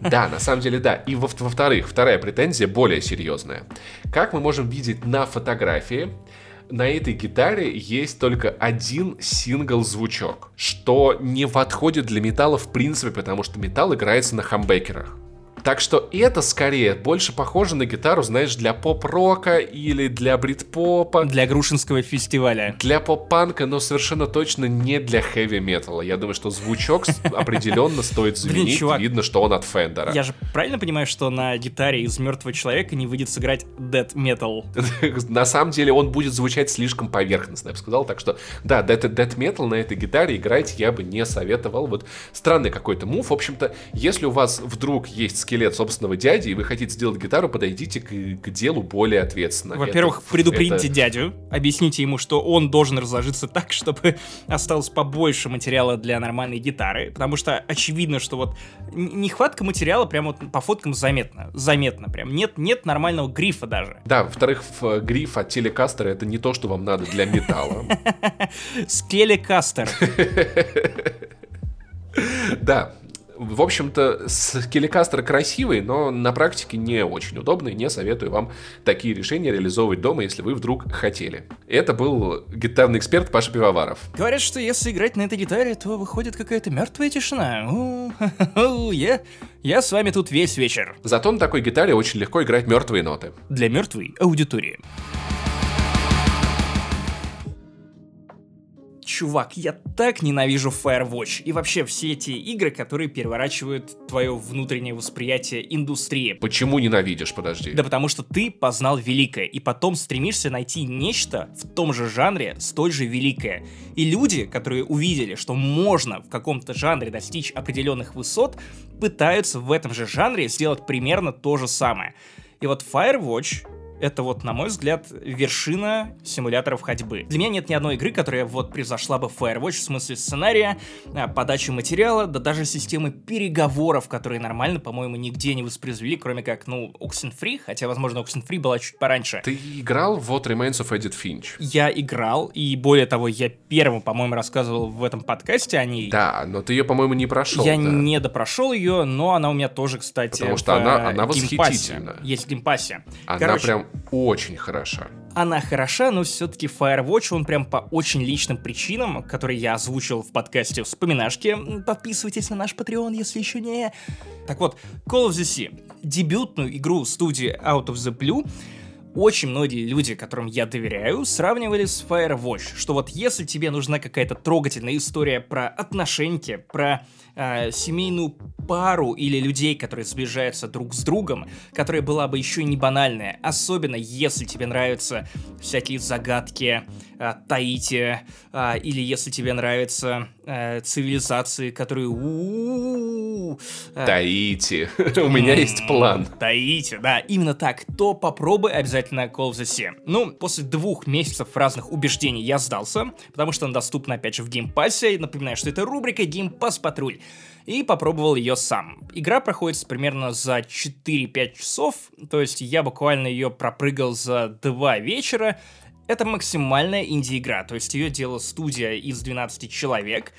Да, на самом деле да. И во-вторых, вторая претензия более серьезная. Как мы можем видеть на фотографии, на этой гитаре есть только один сингл-звучок, что не подходит для металла в принципе, потому что металл играется на хамбекерах. Так что это скорее больше похоже на гитару, знаешь, для поп-рока или для брит-попа. Для Грушинского фестиваля. Для поп-панка, но совершенно точно не для хэви-металла. Я думаю, что звучок определенно стоит заменить. Видно, что он от Фендера. Я же правильно понимаю, что на гитаре из мертвого человека не выйдет сыграть dead metal? На самом деле он будет звучать слишком поверхностно, я бы сказал. Так что, да, dead, dead metal на этой гитаре играть я бы не советовал. Вот странный какой-то мув. В общем-то, если у вас вдруг есть скилл скелет собственного дяди, и вы хотите сделать гитару, подойдите к, к делу более ответственно. Во-первых, это, предупредите это... дядю, объясните ему, что он должен разложиться так, чтобы осталось побольше материала для нормальной гитары, потому что очевидно, что вот нехватка материала прямо вот по фоткам заметно, заметно прям. Нет, нет нормального грифа даже. Да, во-вторых, гриф от телекастера это не то, что вам надо для металла. Скелекастер. Да, в общем-то, скеллекастер красивый, но на практике не очень удобный. Не советую вам такие решения реализовывать дома, если вы вдруг хотели. Это был гитарный эксперт Паша Пивоваров. Говорят, что если играть на этой гитаре, то выходит какая-то мертвая тишина. Я, я с вами тут весь вечер. Зато на такой гитаре очень легко играть мертвые ноты. Для мертвой аудитории. Чувак, я так ненавижу Firewatch и вообще все эти игры, которые переворачивают твое внутреннее восприятие индустрии. Почему ненавидишь, подожди? Да потому что ты познал великое, и потом стремишься найти нечто в том же жанре, столь же великое. И люди, которые увидели, что можно в каком-то жанре достичь определенных высот, пытаются в этом же жанре сделать примерно то же самое. И вот Firewatch это вот, на мой взгляд, вершина симуляторов ходьбы. Для меня нет ни одной игры, которая вот превзошла бы Firewatch в смысле сценария, а, подачи материала, да даже системы переговоров, которые нормально, по-моему, нигде не воспроизвели, кроме как, ну, Oxenfree, хотя, возможно, Oxenfree была чуть пораньше. Ты играл в What Remains of Edith Finch? Я играл, и более того, я первым, по-моему, рассказывал в этом подкасте о ней. Да, но ты ее, по-моему, не прошел. Я да? не допрошел ее, но она у меня тоже, кстати, Потому что она, она восхитительна. Есть в геймпассе. Она Короче, прям очень хороша. Она хороша, но все-таки Firewatch, он прям по очень личным причинам, которые я озвучил в подкасте «Вспоминашки». Подписывайтесь на наш Patreon, если еще не... Так вот, Call of the Sea. Дебютную игру студии Out of the Blue очень многие люди, которым я доверяю, сравнивали с Firewatch, что вот если тебе нужна какая-то трогательная история про отношения, про э, семейную пару или людей, которые сближаются друг с другом, которая была бы еще не банальная, особенно если тебе нравятся всякие загадки, Таити, э, или если тебе нравятся э, цивилизации, которые... Таити. У меня есть план. Таити, да, именно так. То попробуй обязательно Call of the Sea. Ну, после двух месяцев разных убеждений я сдался, потому что она доступна, опять же, в Game Pass е. Напоминаю, что это рубрика Game Pass Патруль и попробовал ее сам. Игра проходит примерно за 4-5 часов, то есть я буквально ее пропрыгал за 2 вечера. Это максимальная инди-игра, то есть ее делала студия из 12 человек,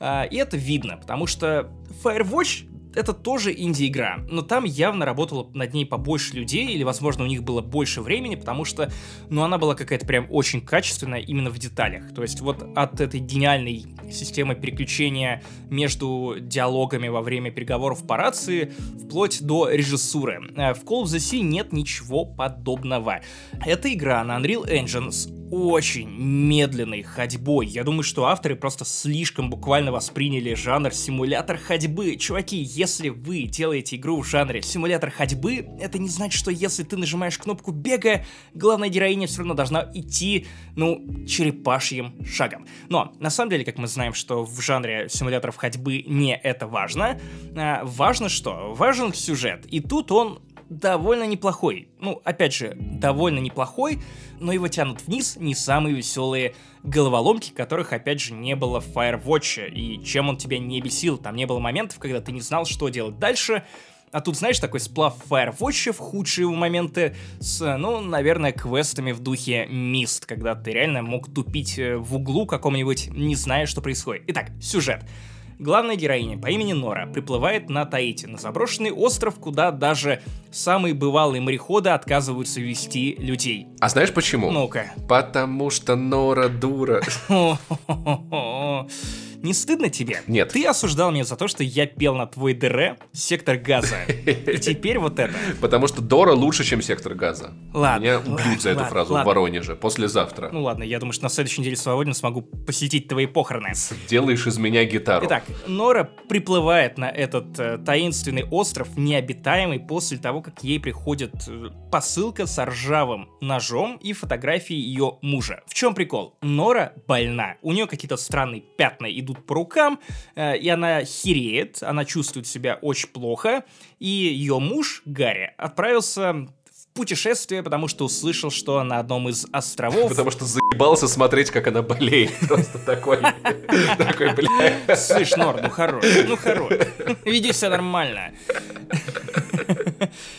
а, и это видно, потому что Firewatch это тоже инди-игра, но там явно работало над ней побольше людей, или, возможно, у них было больше времени, потому что, ну, она была какая-то прям очень качественная именно в деталях. То есть вот от этой гениальной системы переключения между диалогами во время переговоров по рации, вплоть до режиссуры. Э, в Call of the Sea нет ничего подобного. Эта игра на Unreal Engine с очень медленной ходьбой. Я думаю, что авторы просто слишком буквально восприняли жанр симулятор ходьбы. Чуваки, если вы делаете игру в жанре симулятор ходьбы, это не значит, что если ты нажимаешь кнопку бега, главная героиня все равно должна идти, ну, черепашьим шагом. Но, на самом деле, как мы знаем, что в жанре симуляторов ходьбы не это важно. А, важно что? Важен сюжет. И тут он довольно неплохой. Ну, опять же, довольно неплохой, но его тянут вниз не самые веселые головоломки, которых, опять же, не было в Firewatch, и чем он тебя не бесил. Там не было моментов, когда ты не знал, что делать дальше, а тут, знаешь, такой сплав Firewatch в худшие моменты с, ну, наверное, квестами в духе Мист, когда ты реально мог тупить э, в углу каком-нибудь, не зная, что происходит. Итак, сюжет. Главная героиня по имени Нора приплывает на Таити, на заброшенный остров, куда даже самые бывалые мореходы отказываются вести людей. А знаешь почему? Ну-ка. Потому что Нора дура. Не стыдно тебе? Нет. Ты осуждал меня за то, что я пел на твой ДР «Сектор газа». И теперь вот это. Потому что Дора лучше, чем «Сектор газа». Ладно. Меня убьют за эту фразу в Воронеже послезавтра. Ну ладно, я думаю, что на следующей неделе свободен смогу посетить твои похороны. Делаешь из меня гитару. Итак, Нора приплывает на этот э, таинственный остров, необитаемый, после того, как ей приходит э, посылка с ржавым ножом и фотографией ее мужа. В чем прикол? Нора больна. У нее какие-то странные пятна идут по рукам, э, и она хереет, она чувствует себя очень плохо, и ее муж, Гарри, отправился в путешествие, потому что услышал, что на одном из островов... Потому что заебался смотреть, как она болеет. Просто такой, такой, бля. Слышь, Нор, ну хорош, ну хорош. Веди себя нормально.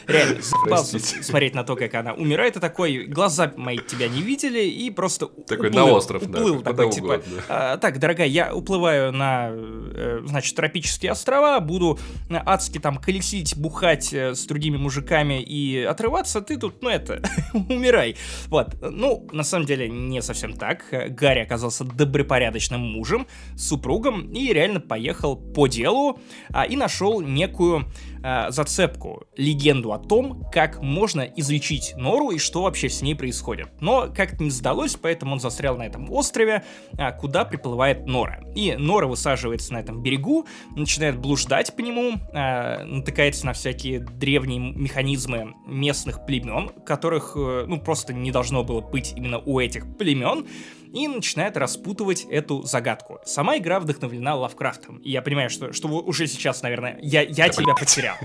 Реально, заебался смотреть на то, как она умирает, и такой, глаза мои тебя не видели, и просто Такой уплыл, на остров, да, уплыл куда такой, типа, угодно. «А, так, дорогая, я уплываю на, э, значит, тропические острова, буду адски там колесить, бухать э, с другими мужиками и отрываться, ты тут, ну это, умирай. Вот, ну, на самом деле, не совсем так. Гарри оказался добропорядочным мужем, супругом, и реально поехал по делу, а, и нашел некую а, зацепку, легенду о том, как можно излечить Нору и что вообще с ней происходит. Но как-то не сдалось, поэтому он застрял на этом острове, а, куда приплывает Нора. И Нора высаживается на этом берегу, начинает блуждать по нему, а, натыкается на всякие древние механизмы местных племен, которых, э, ну, просто не должно было быть именно у этих племен, и начинает распутывать эту загадку. Сама игра вдохновлена Лавкрафтом. И я понимаю, что, что уже сейчас, наверное, я, я тебя потерял.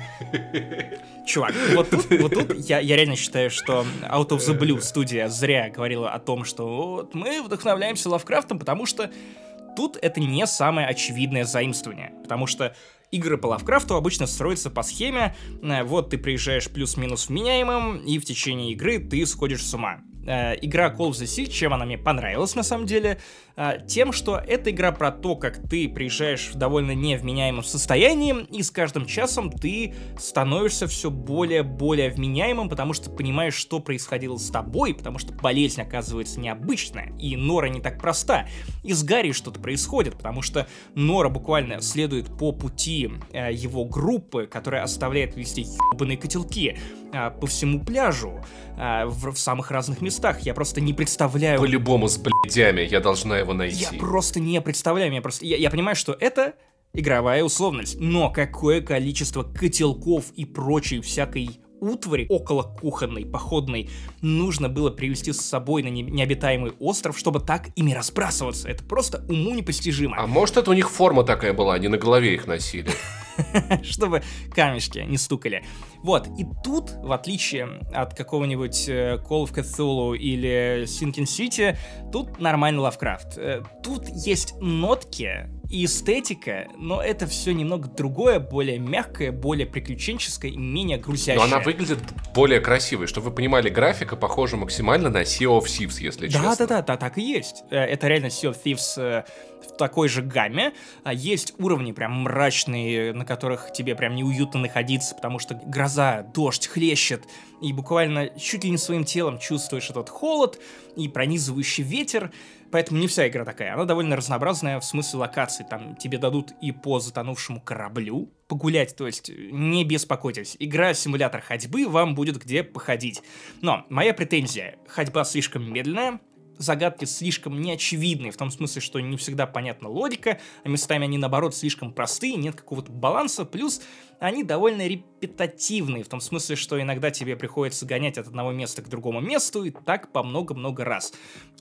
Чувак, вот тут, вот тут я, я реально считаю, что Out of the Blue студия зря говорила о том, что вот мы вдохновляемся Лавкрафтом, потому что тут это не самое очевидное заимствование. Потому что игры по Лавкрафту обычно строятся по схеме, э, вот ты приезжаешь плюс-минус вменяемым, и в течение игры ты сходишь с ума. Э, игра Call of the Sea, чем она мне понравилась на самом деле, тем, что эта игра про то, как ты приезжаешь в довольно невменяемом состоянии, и с каждым часом ты становишься все более-более вменяемым, потому что понимаешь, что происходило с тобой, потому что болезнь оказывается необычная, и Нора не так проста. И с Гарри что-то происходит, потому что Нора буквально следует по пути э, его группы, которая оставляет везде ебаные котелки э, по всему пляжу, э, в, в самых разных местах. Я просто не представляю... По-любому с блядями я должна его Я найти. просто не представляю, я просто... Я, я понимаю, что это игровая условность, но какое количество котелков и прочей всякой утвари около кухонной, походной, нужно было привезти с собой на не- необитаемый остров, чтобы так ими разбрасываться. Это просто уму непостижимо. А может это у них форма такая была, они на голове их носили? чтобы камешки не стукали. Вот, и тут, в отличие от какого-нибудь э, Call of Cthulhu или Sinking City, тут нормальный Лавкрафт. Э, Тут есть нотки и эстетика, но это все немного другое, более мягкое, более приключенческое и менее грузящее. Но она выглядит более красивой. Чтобы вы понимали, графика похожа максимально на Sea of Thieves, если честно. Да, да, да, да, так и есть. Э, Это реально Sea of Thieves э, в такой же гамме. А Есть уровни прям мрачные, на которых тебе прям неуютно находиться, потому что гроза, дождь хлещет, и буквально чуть ли не своим телом чувствуешь этот холод и пронизывающий ветер. Поэтому не вся игра такая. Она довольно разнообразная в смысле локаций. Там тебе дадут и по затонувшему кораблю погулять, то есть не беспокойтесь. Игра симулятор ходьбы, вам будет где походить. Но моя претензия. Ходьба слишком медленная, загадки слишком неочевидные, в том смысле, что не всегда понятна логика, а местами они, наоборот, слишком простые, нет какого-то баланса, плюс они довольно репетативные, в том смысле, что иногда тебе приходится гонять от одного места к другому месту, и так по много-много раз.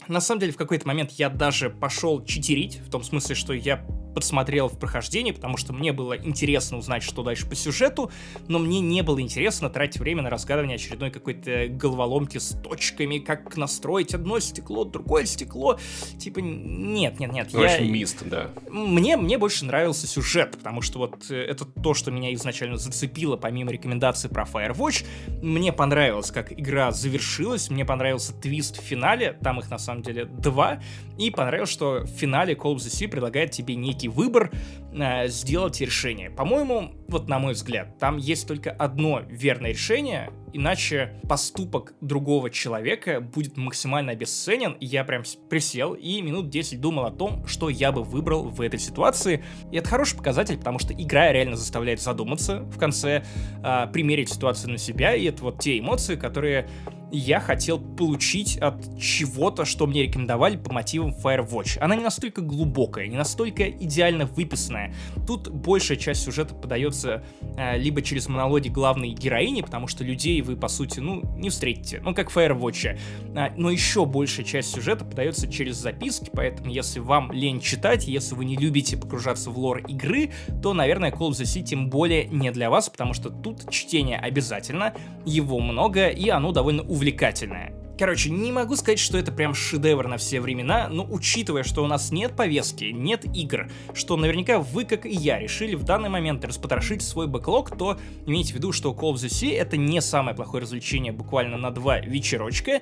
На самом деле, в какой-то момент я даже пошел читерить, в том смысле, что я подсмотрел в прохождении, потому что мне было интересно узнать, что дальше по сюжету, но мне не было интересно тратить время на разгадывание очередной какой-то головоломки с точками, как настроить одно стекло, другое стекло. Типа, нет, нет, нет. Очень я... мист, да. Мне, мне больше нравился сюжет, потому что вот э, это то, что меня изначально зацепило, помимо рекомендаций про Firewatch. Мне понравилось, как игра завершилась, мне понравился твист в финале, там их на самом деле два, и понравилось, что в финале Call of the Sea предлагает тебе некий выбор э, сделать решение. По-моему, вот на мой взгляд, там есть только одно верное решение, иначе поступок другого человека будет максимально обесценен. Я прям присел и минут 10 думал о том, что я бы выбрал в этой ситуации. И это хороший показатель, потому что игра реально заставляет задуматься в конце, э, примерить ситуацию на себя, и это вот те эмоции, которые я хотел получить от чего-то, что мне рекомендовали по мотивам Firewatch. Она не настолько глубокая, не настолько идеально выписанная. Тут большая часть сюжета подается э, либо через монологи главной героини, потому что людей вы, по сути, ну, не встретите. Ну, как в Firewatch. А, но еще большая часть сюжета подается через записки, поэтому если вам лень читать, если вы не любите погружаться в лор игры, то, наверное, Call of the Sea тем более не для вас, потому что тут чтение обязательно, его много, и оно довольно увлекательное увлекательная. Короче, не могу сказать, что это прям шедевр на все времена, но учитывая, что у нас нет повестки, нет игр, что наверняка вы, как и я, решили в данный момент распотрошить свой бэклог, то имейте в виду, что Call of the Sea это не самое плохое развлечение буквально на два вечерочка.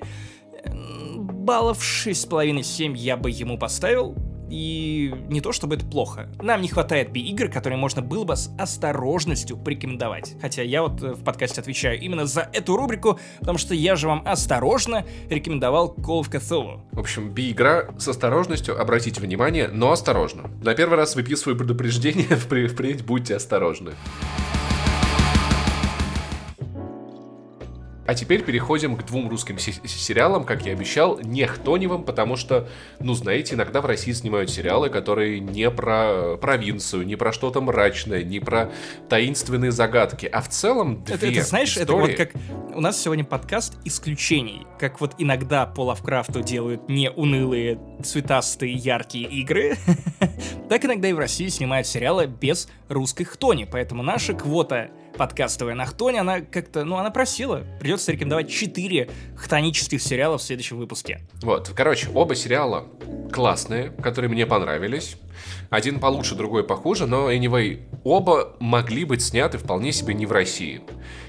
Баллов 6,5-7 я бы ему поставил, и не то чтобы это плохо. Нам не хватает би-игр, которые можно было бы с осторожностью порекомендовать. Хотя я вот э, в подкасте отвечаю именно за эту рубрику, потому что я же вам осторожно рекомендовал Call of Cthulhu. В общем, би-игра с осторожностью, обратите внимание, но осторожно. На первый раз выписываю предупреждение, впредь будьте осторожны. А теперь переходим к двум русским сериалам, как я обещал, не хтоневым, потому что, ну, знаете, иногда в России снимают сериалы, которые не про провинцию, не про что-то мрачное, не про таинственные загадки, а в целом две это, это знаешь, истории... это вот как у нас сегодня подкаст исключений, как вот иногда по Лавкрафту делают не унылые, цветастые, яркие игры, так иногда и в России снимают сериалы без русской хтони, поэтому наша квота подкастовая на Хтоне, она как-то, ну, она просила. Придется рекомендовать 4 хтонических сериала в следующем выпуске. Вот, короче, оба сериала классные, которые мне понравились. Один получше, другой похуже, но, anyway, оба могли быть сняты вполне себе не в России.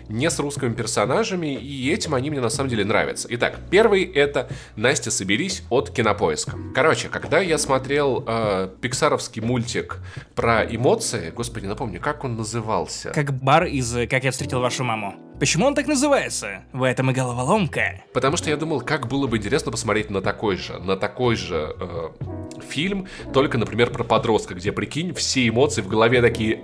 Не с русскими персонажами, и этим они мне на самом деле нравятся. Итак, первый это «Настя, соберись» от Кинопоиска. Короче, когда я смотрел э, пиксаровский мультик про эмоции, господи, напомню, как он назывался? Как бар из «Как я встретил вашу маму». Почему он так называется? В этом и головоломка. Потому что я думал, как было бы интересно посмотреть на такой же, на такой же э, фильм, только, например, про подростка, где, прикинь, все эмоции в голове такие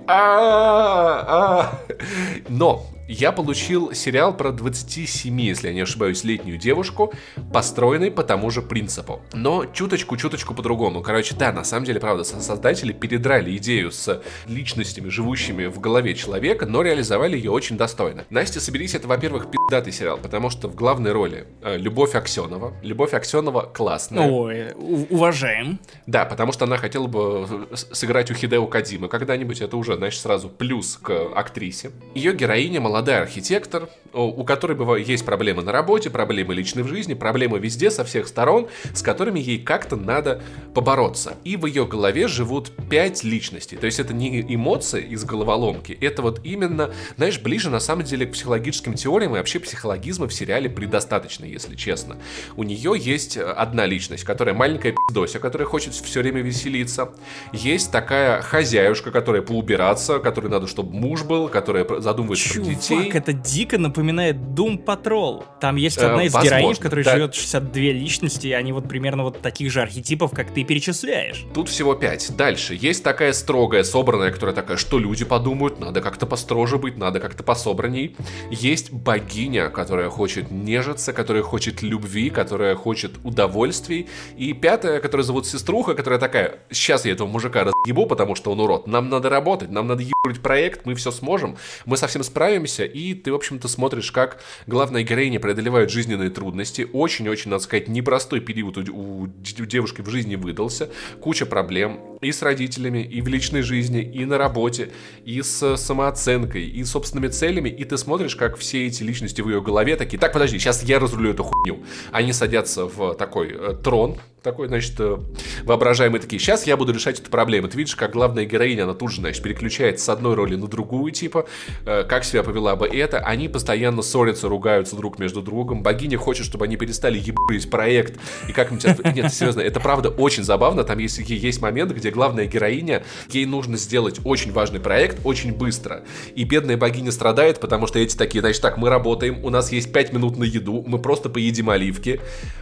Но я получил сериал про 27, если я не ошибаюсь, летнюю девушку, построенный по тому же принципу. Но чуточку-чуточку по-другому. Короче, да, на самом деле, правда, создатели передрали идею с личностями, живущими в голове человека, но реализовали ее очень достойно. Настя, соберись, это, во-первых, пиздатый сериал, потому что в главной роли э, Любовь Аксенова. Любовь Аксенова классная. Ой, уважаем. Да, потому что она хотела бы э, сыграть у Хидео Кадимы когда-нибудь, это уже, значит, сразу плюс к актрисе. Ее героиня молодая молодой архитектор, у которой бывают, есть проблемы на работе, проблемы личной в жизни, проблемы везде, со всех сторон, с которыми ей как-то надо побороться. И в ее голове живут пять личностей. То есть это не эмоции из головоломки, это вот именно, знаешь, ближе на самом деле к психологическим теориям и вообще психологизма в сериале предостаточно, если честно. У нее есть одна личность, которая маленькая пиздося, которая хочет все время веселиться. Есть такая хозяюшка, которая поубираться, которой надо, чтобы муж был, которая задумывается про детей детей. Фак, это дико напоминает Doom Patrol. Там есть э, одна из возможно, героинь, в которой да. живет 62 личности, и они вот примерно вот таких же архетипов, как ты перечисляешь. Тут всего 5. Дальше. Есть такая строгая, собранная, которая такая, что люди подумают, надо как-то построже быть, надо как-то пособранней. Есть богиня, которая хочет нежиться, которая хочет любви, которая хочет удовольствий. И пятая, которая зовут сеструха, которая такая, сейчас я этого мужика разъебу, потому что он урод. Нам надо работать, нам надо ебать проект, мы все сможем, мы совсем справимся. И ты, в общем-то, смотришь, как главная героиня преодолевает жизненные трудности. Очень-очень, надо сказать, непростой период у, у, у девушки в жизни выдался. Куча проблем и с родителями, и в личной жизни, и на работе, и с самооценкой, и собственными целями. И ты смотришь, как все эти личности в ее голове такие, так, подожди, сейчас я разрулю эту хуйню. Они садятся в такой э, трон, такой, значит, э, воображаемый такие, сейчас я буду решать эту проблему. Ты видишь, как главная героиня, она тут же, значит, переключается с одной роли на другую, типа, э, как себя повела бы это. Они постоянно ссорятся, ругаются друг между другом. Богиня хочет, чтобы они перестали ебать проект. И как-нибудь... Нет, серьезно, это правда очень забавно. Там есть, есть момент, где главная героиня, ей нужно сделать очень важный проект очень быстро. И бедная богиня страдает, потому что эти такие, значит, так, мы работаем, у нас есть 5 минут на еду, мы просто поедим оливки,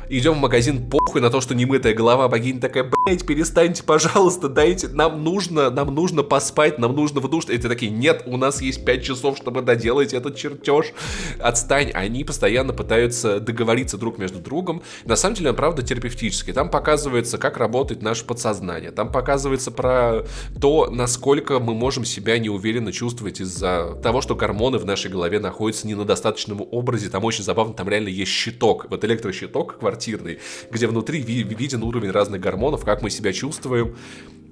идем в магазин, похуй на то, что не немытая голова богини такая, блять, перестаньте, пожалуйста, дайте, нам нужно, нам нужно поспать, нам нужно в душ. И ты такие, нет, у нас есть 5 часов, чтобы доделать этот чертеж. Отстань. Они постоянно пытаются договориться друг между другом. На самом деле, он правда терапевтический. Там показывается, как работает наше подсознание. Там показывается про то, насколько мы можем себя неуверенно чувствовать из-за того, что гормоны в нашей голове находятся не на достаточном образе. Там очень забавно, там реально есть щиток. Вот электрощиток квартирный, где внутри виден уровень разных гормонов, как мы себя чувствуем,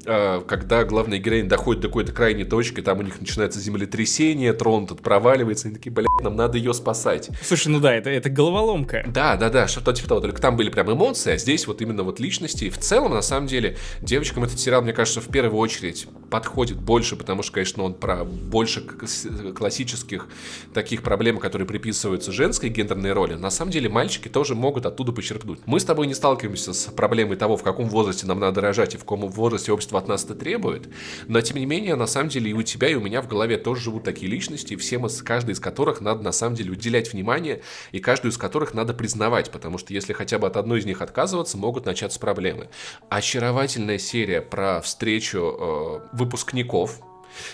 когда главная героиня доходит до какой-то крайней точки, там у них начинается землетрясение, трон тут проваливается, и они такие, блядь, нам надо ее спасать. Слушай, ну да, это, это головоломка. Да, да, да, что-то типа того, только там были прям эмоции, а здесь вот именно вот личности. И в целом, на самом деле, девочкам этот сериал, мне кажется, в первую очередь подходит больше, потому что, конечно, он про больше классических таких проблем, которые приписываются женской гендерной роли. На самом деле, мальчики тоже могут оттуда почерпнуть. Мы с тобой не сталкиваемся с проблемой того, в каком возрасте нам надо рожать и в каком возрасте общество от нас это требует. Но, тем не менее, на самом деле, и у тебя, и у меня в голове тоже живут такие личности, все мы, каждый из которых надо, на самом деле, уделять внимание, и каждую из которых надо признавать, потому что если хотя бы от одной из них отказываться, могут начаться проблемы. Очаровательная серия про встречу э, выпускников,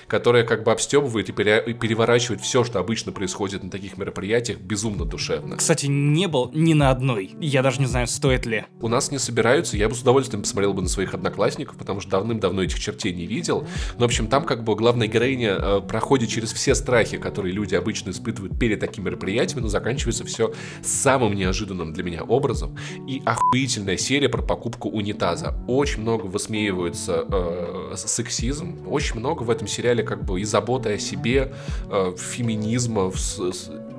которая как бы обстебывает и, пере... и переворачивает все, что обычно происходит на таких мероприятиях, безумно душевно. Кстати, не был ни на одной. Я даже не знаю, стоит ли. У нас не собираются. Я бы с удовольствием посмотрел бы на своих одноклассников, потому что давным-давно этих чертей не видел. Но, в общем, там как бы главная героиня э, проходит через все страхи, которые люди обычно испытывают перед такими мероприятиями, но заканчивается все самым неожиданным для меня образом. И охуительная серия про покупку унитаза. Очень много высмеивается э, сексизм, очень много в этом сериале как бы и забота о себе, э, феминизма,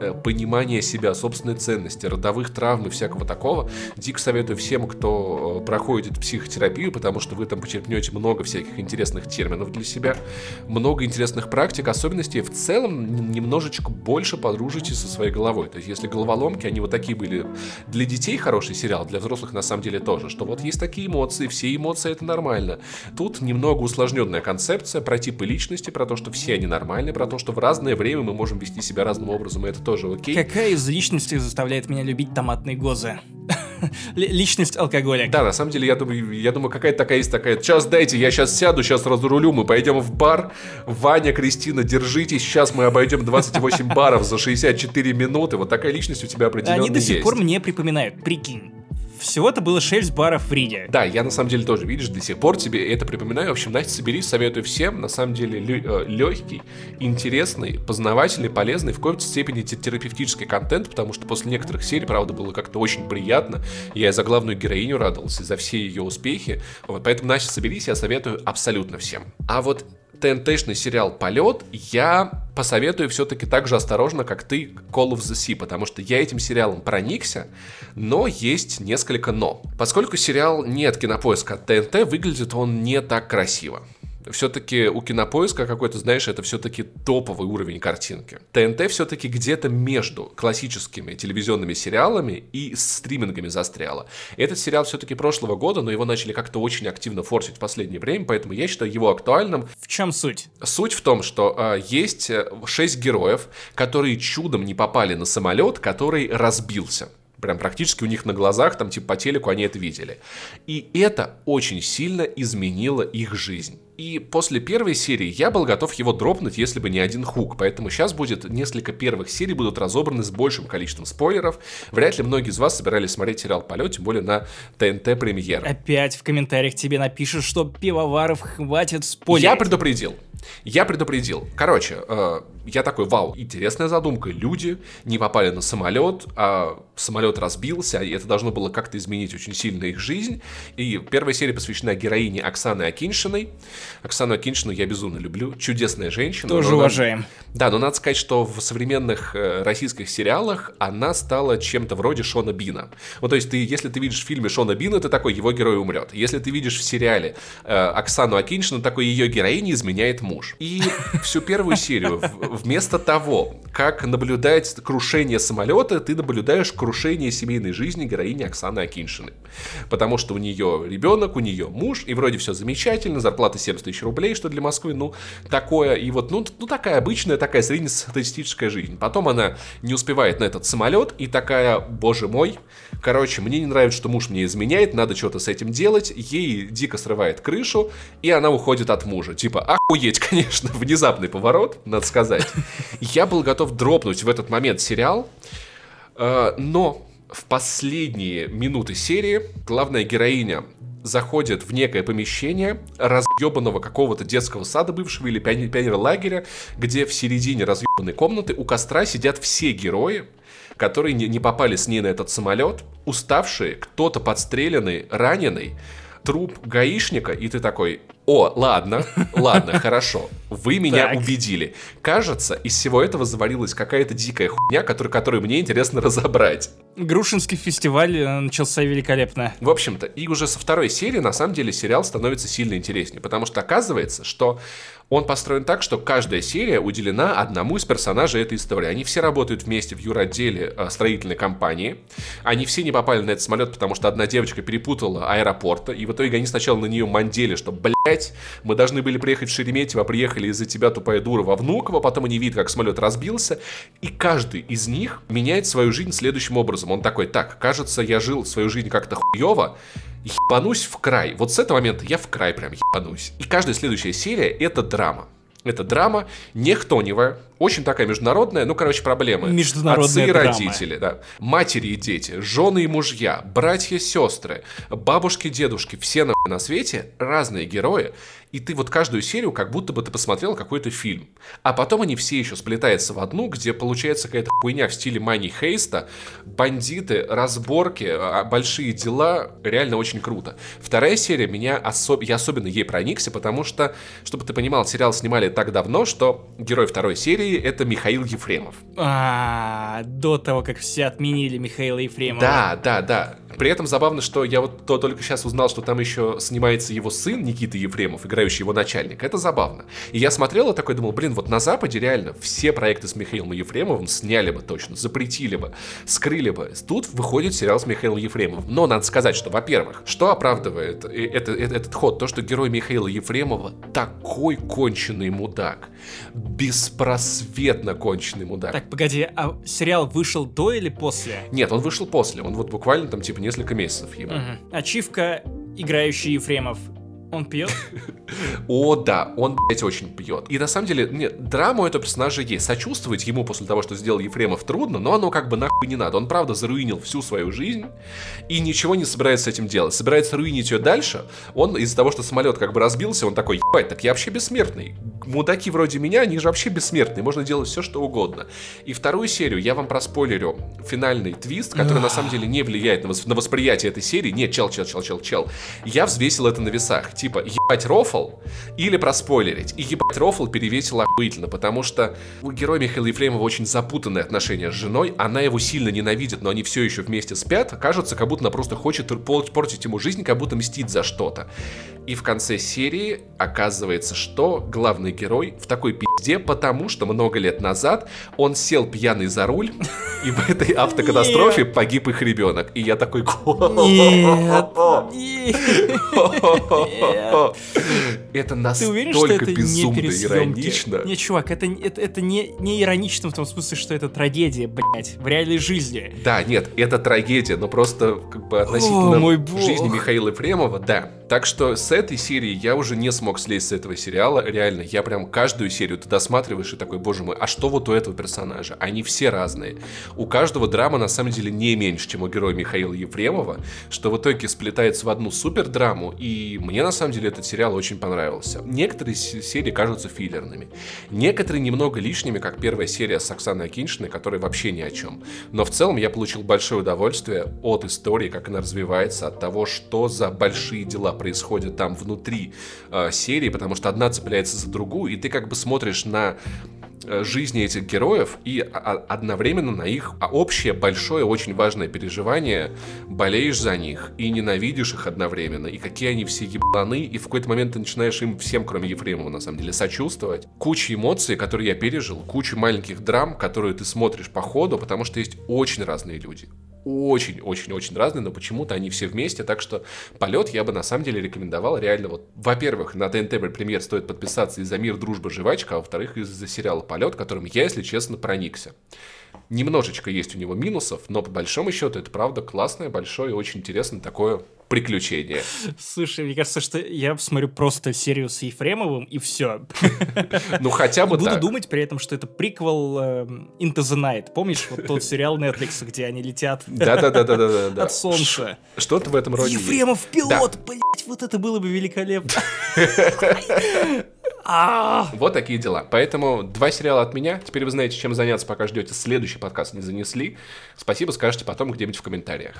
э, понимание себя, собственной ценности, родовых травм и всякого такого. Дико советую всем, кто э, проходит психотерапию, потому что вы там почерпнете много всяких интересных терминов для себя, много интересных практик, особенностей. В целом немножечко больше подружитесь со своей головой. То есть если головоломки, они вот такие были для детей хороший сериал, для взрослых на самом деле тоже, что вот есть такие эмоции, все эмоции это нормально. Тут немного усложненная концепция про типы личности, личности, про то, что все они нормальные, про то, что в разное время мы можем вести себя разным образом, и это тоже окей. Какая из личностей заставляет меня любить томатные гозы? Личность алкоголя. Да, на самом деле, я думаю, я думаю, какая-то такая есть такая. Сейчас дайте, я сейчас сяду, сейчас разрулю, мы пойдем в бар. Ваня, Кристина, держитесь, сейчас мы обойдем 28 баров за 64 минуты. Вот такая личность у тебя определенно Они до сих есть. пор мне припоминают, прикинь. Всего-то было 6 баров в Риге. Да, я на самом деле тоже, видишь, до сих пор тебе это припоминаю. В общем, Настя, соберись, советую всем. На самом деле легкий, э, интересный, познавательный, полезный, в какой-то степени терапевтический контент, потому что после некоторых серий, правда, было как-то очень приятно. Я за главную героиню радовался, за все ее успехи. Вот, поэтому, Настя, соберись, я советую абсолютно всем. А вот ТНТшный сериал «Полет» я посоветую все-таки так же осторожно, как ты Call of the Sea, потому что я этим сериалом проникся, но есть несколько «но». Поскольку сериал не от кинопоиска, от ТНТ, выглядит он не так красиво. Все-таки у кинопоиска какой-то, знаешь, это все-таки топовый уровень картинки. ТНТ все-таки где-то между классическими телевизионными сериалами и стримингами застряла. Этот сериал все-таки прошлого года, но его начали как-то очень активно форсить в последнее время, поэтому я считаю его актуальным. В чем суть? Суть в том, что э, есть шесть героев, которые чудом не попали на самолет, который разбился прям практически у них на глазах, там типа по телеку они это видели. И это очень сильно изменило их жизнь. И после первой серии я был готов его дропнуть, если бы не один хук. Поэтому сейчас будет несколько первых серий, будут разобраны с большим количеством спойлеров. Вряд ли многие из вас собирались смотреть сериал «Полет», тем более на ТНТ премьер. Опять в комментариях тебе напишут, что пивоваров хватит спойлерить. Я предупредил. Я предупредил. Короче, э, я такой, вау, интересная задумка. Люди не попали на самолет, а самолет разбился, и это должно было как-то изменить очень сильно их жизнь. И первая серия посвящена героине Оксаны Акиншиной. Оксану Акиншину я безумно люблю. Чудесная женщина. Тоже уважаем. Надо... Да, но надо сказать, что в современных э, российских сериалах она стала чем-то вроде Шона Бина. Вот, то есть, ты, если ты видишь в фильме Шона Бина, ты такой, его герой умрет. Если ты видишь в сериале э, Оксану Акиншину, такой ее героине изменяет муж. И всю первую серию вместо того, как наблюдать крушение самолета, ты наблюдаешь крушение семейной жизни героини Оксаны Акиншиной. Потому что у нее ребенок, у нее муж, и вроде все замечательно, зарплата 70 тысяч рублей, что для Москвы, ну, такое, и вот, ну, ну такая обычная, такая среднестатистическая жизнь. Потом она не успевает на этот самолет, и такая, боже мой, короче, мне не нравится, что муж мне изменяет, надо что-то с этим делать, ей дико срывает крышу, и она уходит от мужа. Типа, охуеть, конечно, внезапный поворот, надо сказать. Я был готов дропнуть в этот момент сериал, э, но в последние минуты серии главная героиня заходит в некое помещение разъебанного какого-то детского сада бывшего или пионер, пионер-лагеря, где в середине разъебанной комнаты у костра сидят все герои, которые не, не попали с ней на этот самолет, уставшие, кто-то подстреленный, раненый, труп гаишника, и ты такой, о, ладно, ладно, хорошо, вы меня так. убедили. Кажется, из всего этого заварилась какая-то дикая хуйня, которую, которую мне интересно разобрать. Грушинский фестиваль э, начался великолепно. В общем-то, и уже со второй серии, на самом деле, сериал становится сильно интереснее, потому что оказывается, что он построен так, что каждая серия уделена одному из персонажей этой истории. Они все работают вместе в юротделе э, строительной компании. Они все не попали на этот самолет, потому что одна девочка перепутала аэропорта, и в итоге они сначала на нее мандели, что, блять, мы должны были приехать в Шереметьево, приехали из-за тебя, тупая дура, во Внуково, потом они видят, как самолет разбился, и каждый из них меняет свою жизнь следующим образом. Он такой, так, кажется, я жил свою жизнь как-то хуево, ебанусь в край. Вот с этого момента я в край прям ебанусь. И каждая следующая серия это драма. Это драма не хтоневая, очень такая международная, ну, короче, проблемы. Международная Отцы и родители, да. Матери и дети, жены и мужья, братья и сестры, бабушки, дедушки, все на, на свете разные герои. И ты вот каждую серию как будто бы ты посмотрел какой-то фильм. А потом они все еще сплетаются в одну, где получается какая-то хуйня в стиле Мани Хейста, бандиты, разборки, а, большие дела. Реально очень круто. Вторая серия меня особ... я особенно ей проникся, потому что, чтобы ты понимал, сериал снимали так давно, что герой второй серии это Михаил Ефремов. А, до того, как все отменили Михаила Ефремова. Да, да, да. При этом забавно, что я вот то только сейчас узнал, что там еще снимается его сын Никита Ефремов, играющий его начальника. Это забавно. И я смотрел и такой думал, блин, вот на Западе реально все проекты с Михаилом Ефремовым сняли бы точно, запретили бы, скрыли бы. Тут выходит сериал с Михаилом Ефремовым. Но надо сказать, что, во-первых, что оправдывает это, это, этот ход? То, что герой Михаила Ефремова такой конченый мудак. Беспросветно конченый мудак. Так, погоди, а сериал вышел до или после? Нет, он вышел после. Он вот буквально там типа несколько месяцев ему. Угу. Ачивка, играющий Ефремов. Он пьет? О, да, он, блядь, очень пьет. И на самом деле, нет, драму этого персонажа есть. Сочувствовать ему после того, что сделал Ефремов, трудно, но оно как бы нахуй не надо. Он, правда, заруинил всю свою жизнь и ничего не собирается с этим делать. Собирается руинить ее дальше. Он из-за того, что самолет как бы разбился, он такой, ебать, так я вообще бессмертный. Мудаки вроде меня, они же вообще бессмертные. Можно делать все, что угодно. И вторую серию я вам проспойлерю. Финальный твист, который на самом деле не влияет на, восприятие этой серии. Нет, чел, чел, чел, чел, чел. Я взвесил это на весах типа ебать рофл или проспойлерить. И ебать рофл перевесил охуительно, потому что у героя Михаила Ефремова очень запутанные отношения с женой, она его сильно ненавидит, но они все еще вместе спят, кажется, как будто она просто хочет портить ему жизнь, как будто мстит за что-то. И в конце серии оказывается, что главный герой в такой пизде, потому что много лет назад он сел пьяный за руль, и в этой автокатастрофе погиб их ребенок. И я такой... Нет, Это настолько безумно иронично. Не, чувак, это, не, иронично в том смысле, что это трагедия, блядь, в реальной жизни. Да, нет, это трагедия, но просто как бы относительно жизни Михаила Ефремова, да. Так что с этой серии я уже не смог слезть с этого сериала. Реально, я прям каждую серию ты досматриваешь и такой, боже мой, а что вот у этого персонажа? Они все разные. У каждого драма на самом деле не меньше, чем у героя Михаила Ефремова, что в итоге сплетается в одну супер драму. И мне на самом деле этот сериал очень понравился. Некоторые серии кажутся филлерными. Некоторые немного лишними, как первая серия с Оксаной Акиншиной, которая вообще ни о чем. Но в целом я получил большое удовольствие от истории, как она развивается, от того, что за большие дела происходит там внутри э, серии, потому что одна цепляется за другую, и ты как бы смотришь на жизни этих героев и одновременно на их общее большое очень важное переживание. Болеешь за них и ненавидишь их одновременно. И какие они все ебаны и в какой-то момент ты начинаешь им всем кроме Ефремова на самом деле сочувствовать. Куча эмоций которые я пережил куча маленьких драм которые ты смотришь по ходу потому что есть очень разные люди очень-очень-очень разные, но почему-то они все вместе, так что полет я бы на самом деле рекомендовал реально вот, во-первых, на ТНТ премьер стоит подписаться из-за мир, дружба, жвачка, а во-вторых, из-за сериала «Полет», которым я, если честно, проникся. Немножечко есть у него минусов, но по большому счету это правда классное, большое, очень интересное такое приключение. Слушай, мне кажется, что я посмотрю просто серию с Ефремовым, и все. Ну, хотя бы Буду думать при этом, что это приквел э, Into the Night. Помнишь, вот тот сериал Netflix, где они летят Да-да-да-да-да. от солнца. Что-то в этом роде Ефремов пилот, блять, вот это было бы великолепно. А. Вот такие дела. Поэтому два сериала от меня. Теперь вы знаете, чем заняться, пока ждете следующий подкаст не занесли. Спасибо, скажете потом где-нибудь в комментариях.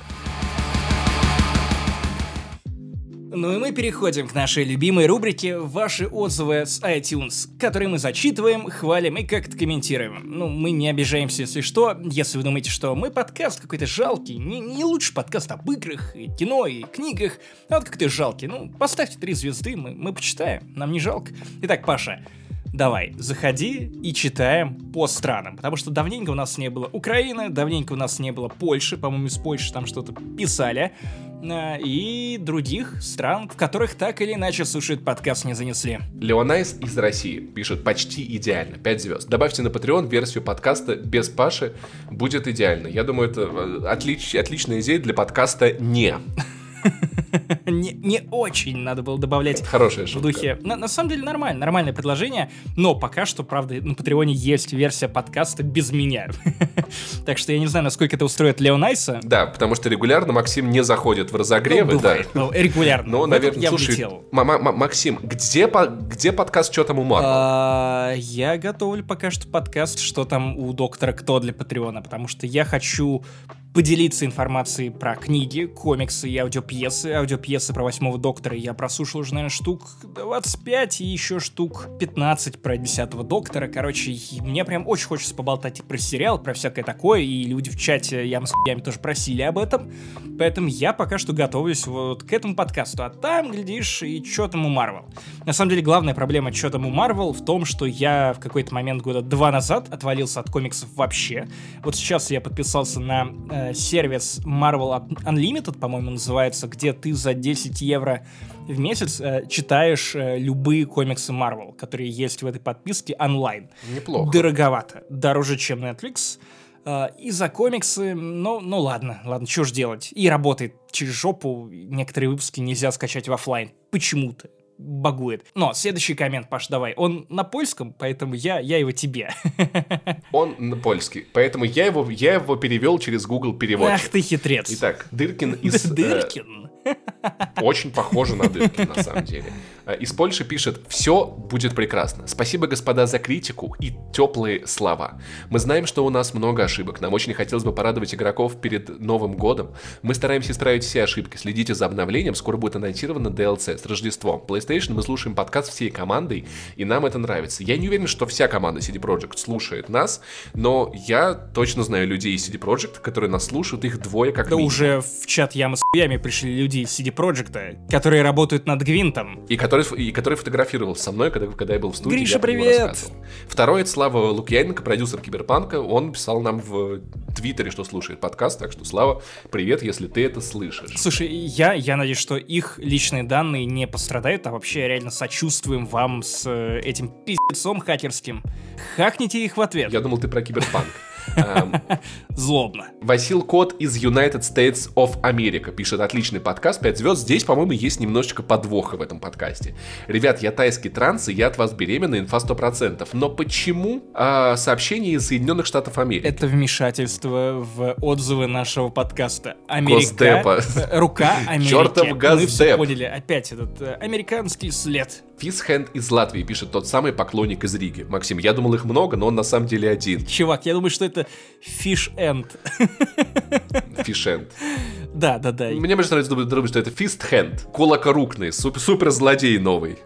Ну и мы переходим к нашей любимой рубрике «Ваши отзывы с iTunes», которые мы зачитываем, хвалим и как-то комментируем. Ну, мы не обижаемся, если что. Если вы думаете, что мы подкаст какой-то жалкий, не, не лучший подкаст об играх, и кино и книгах, а вот как-то жалкий, ну, поставьте три звезды, мы, мы почитаем, нам не жалко. Итак, Паша, давай, заходи и читаем по странам, потому что давненько у нас не было Украины, давненько у нас не было Польши, по-моему, из Польши там что-то писали, э, и других стран, в которых так или иначе слушают подкаст не занесли. Леонайс из России пишет почти идеально, 5 звезд. Добавьте на Patreon версию подкаста без Паши, будет идеально. Я думаю, это э, отлич, отличная идея для подкаста «Не». не, не очень надо было добавлять Хорошая шутка. в духе. На, на самом деле нормально, нормальное предложение, но пока что, правда, на Патреоне есть версия подкаста без меня. так что я не знаю, насколько это устроит Лео Найса. Да, потому что регулярно Максим не заходит в разогревы. Ну, бывает, да. ну, регулярно. Ну, наверное, слушай, Максим, где, где подкаст «Что там у Марвел»? А, я готовлю пока что подкаст «Что там у доктора Кто» для Патреона, потому что я хочу поделиться информацией про книги, комиксы и аудиопьесы. Аудиопьесы про Восьмого Доктора я прослушал уже, наверное, штук 25 и еще штук 15 про Десятого Доктора. Короче, мне прям очень хочется поболтать про сериал, про всякое такое, и люди в чате я с хуями тоже просили об этом. Поэтому я пока что готовлюсь вот к этому подкасту. А там, глядишь, и что там у Марвел. На самом деле, главная проблема что там у Марвел в том, что я в какой-то момент года два назад отвалился от комиксов вообще. Вот сейчас я подписался на Э, сервис Marvel Unlimited, по-моему, называется, где ты за 10 евро в месяц э, читаешь э, любые комиксы Marvel, которые есть в этой подписке онлайн. Неплохо. Дороговато. Дороже, чем Netflix. Э, и за комиксы, ну, ну ладно, ладно, что ж делать. И работает через жопу. Некоторые выпуски нельзя скачать в офлайн. Почему-то багует. Но следующий коммент, Паш, давай. Он на польском, поэтому я, я его тебе. Он на польский, поэтому я его, я его перевел через Google переводчик. Ах ты хитрец. Итак, Дыркин из... Дыркин. Очень похоже на Дыркин, на самом деле. Э, из Польши пишет «Все будет прекрасно. Спасибо, господа, за критику и теплые слова. Мы знаем, что у нас много ошибок. Нам очень хотелось бы порадовать игроков перед Новым годом. Мы стараемся исправить все ошибки. Следите за обновлением. Скоро будет анонсировано DLC с Рождеством. PlayStation мы слушаем подкаст всей командой, и нам это нравится. Я не уверен, что вся команда CD Projekt слушает нас, но я точно знаю людей из CD Projekt, которые нас слушают, их двое как Да минимум. уже в чат Ямы с хуями пришли люди из CD Projekt, которые работают над Гвинтом. И который, и который фотографировался со мной, когда, когда я был в студии. Гриша, я привет! рассказывал. Второй, это Слава Лукьяненко, продюсер Киберпанка. Он писал нам в Твиттере, что слушает подкаст, так что, Слава, привет, если ты это слышишь. Слушай, я, я надеюсь, что их личные данные не пострадают, а вообще реально сочувствуем вам с э, этим пиздецом хакерским. Хакните их в ответ. Я думал, ты про Киберпанк. Эм, Злобно. Васил Кот из United States of America пишет отличный подкаст, 5 звезд. Здесь, по-моему, есть немножечко подвоха в этом подкасте. Ребят, я тайский транс, и я от вас беременна, инфа 100%. Но почему а, сообщение из Соединенных Штатов Америки? Это вмешательство в отзывы нашего подкаста. Америка. Госдепа. э, Рука Америки. Чёртов Мы Госдеп. все поняли. Опять этот э, американский след. Фисхенд из Латвии пишет тот самый поклонник из Риги. Максим, я думал их много, но он на самом деле один. Чувак, я думаю, что это Fish End. Fishend. Да, да, да. Мне больше нравится думать, что это Fisthand. Кулакорукный, суп- супер злодей новый.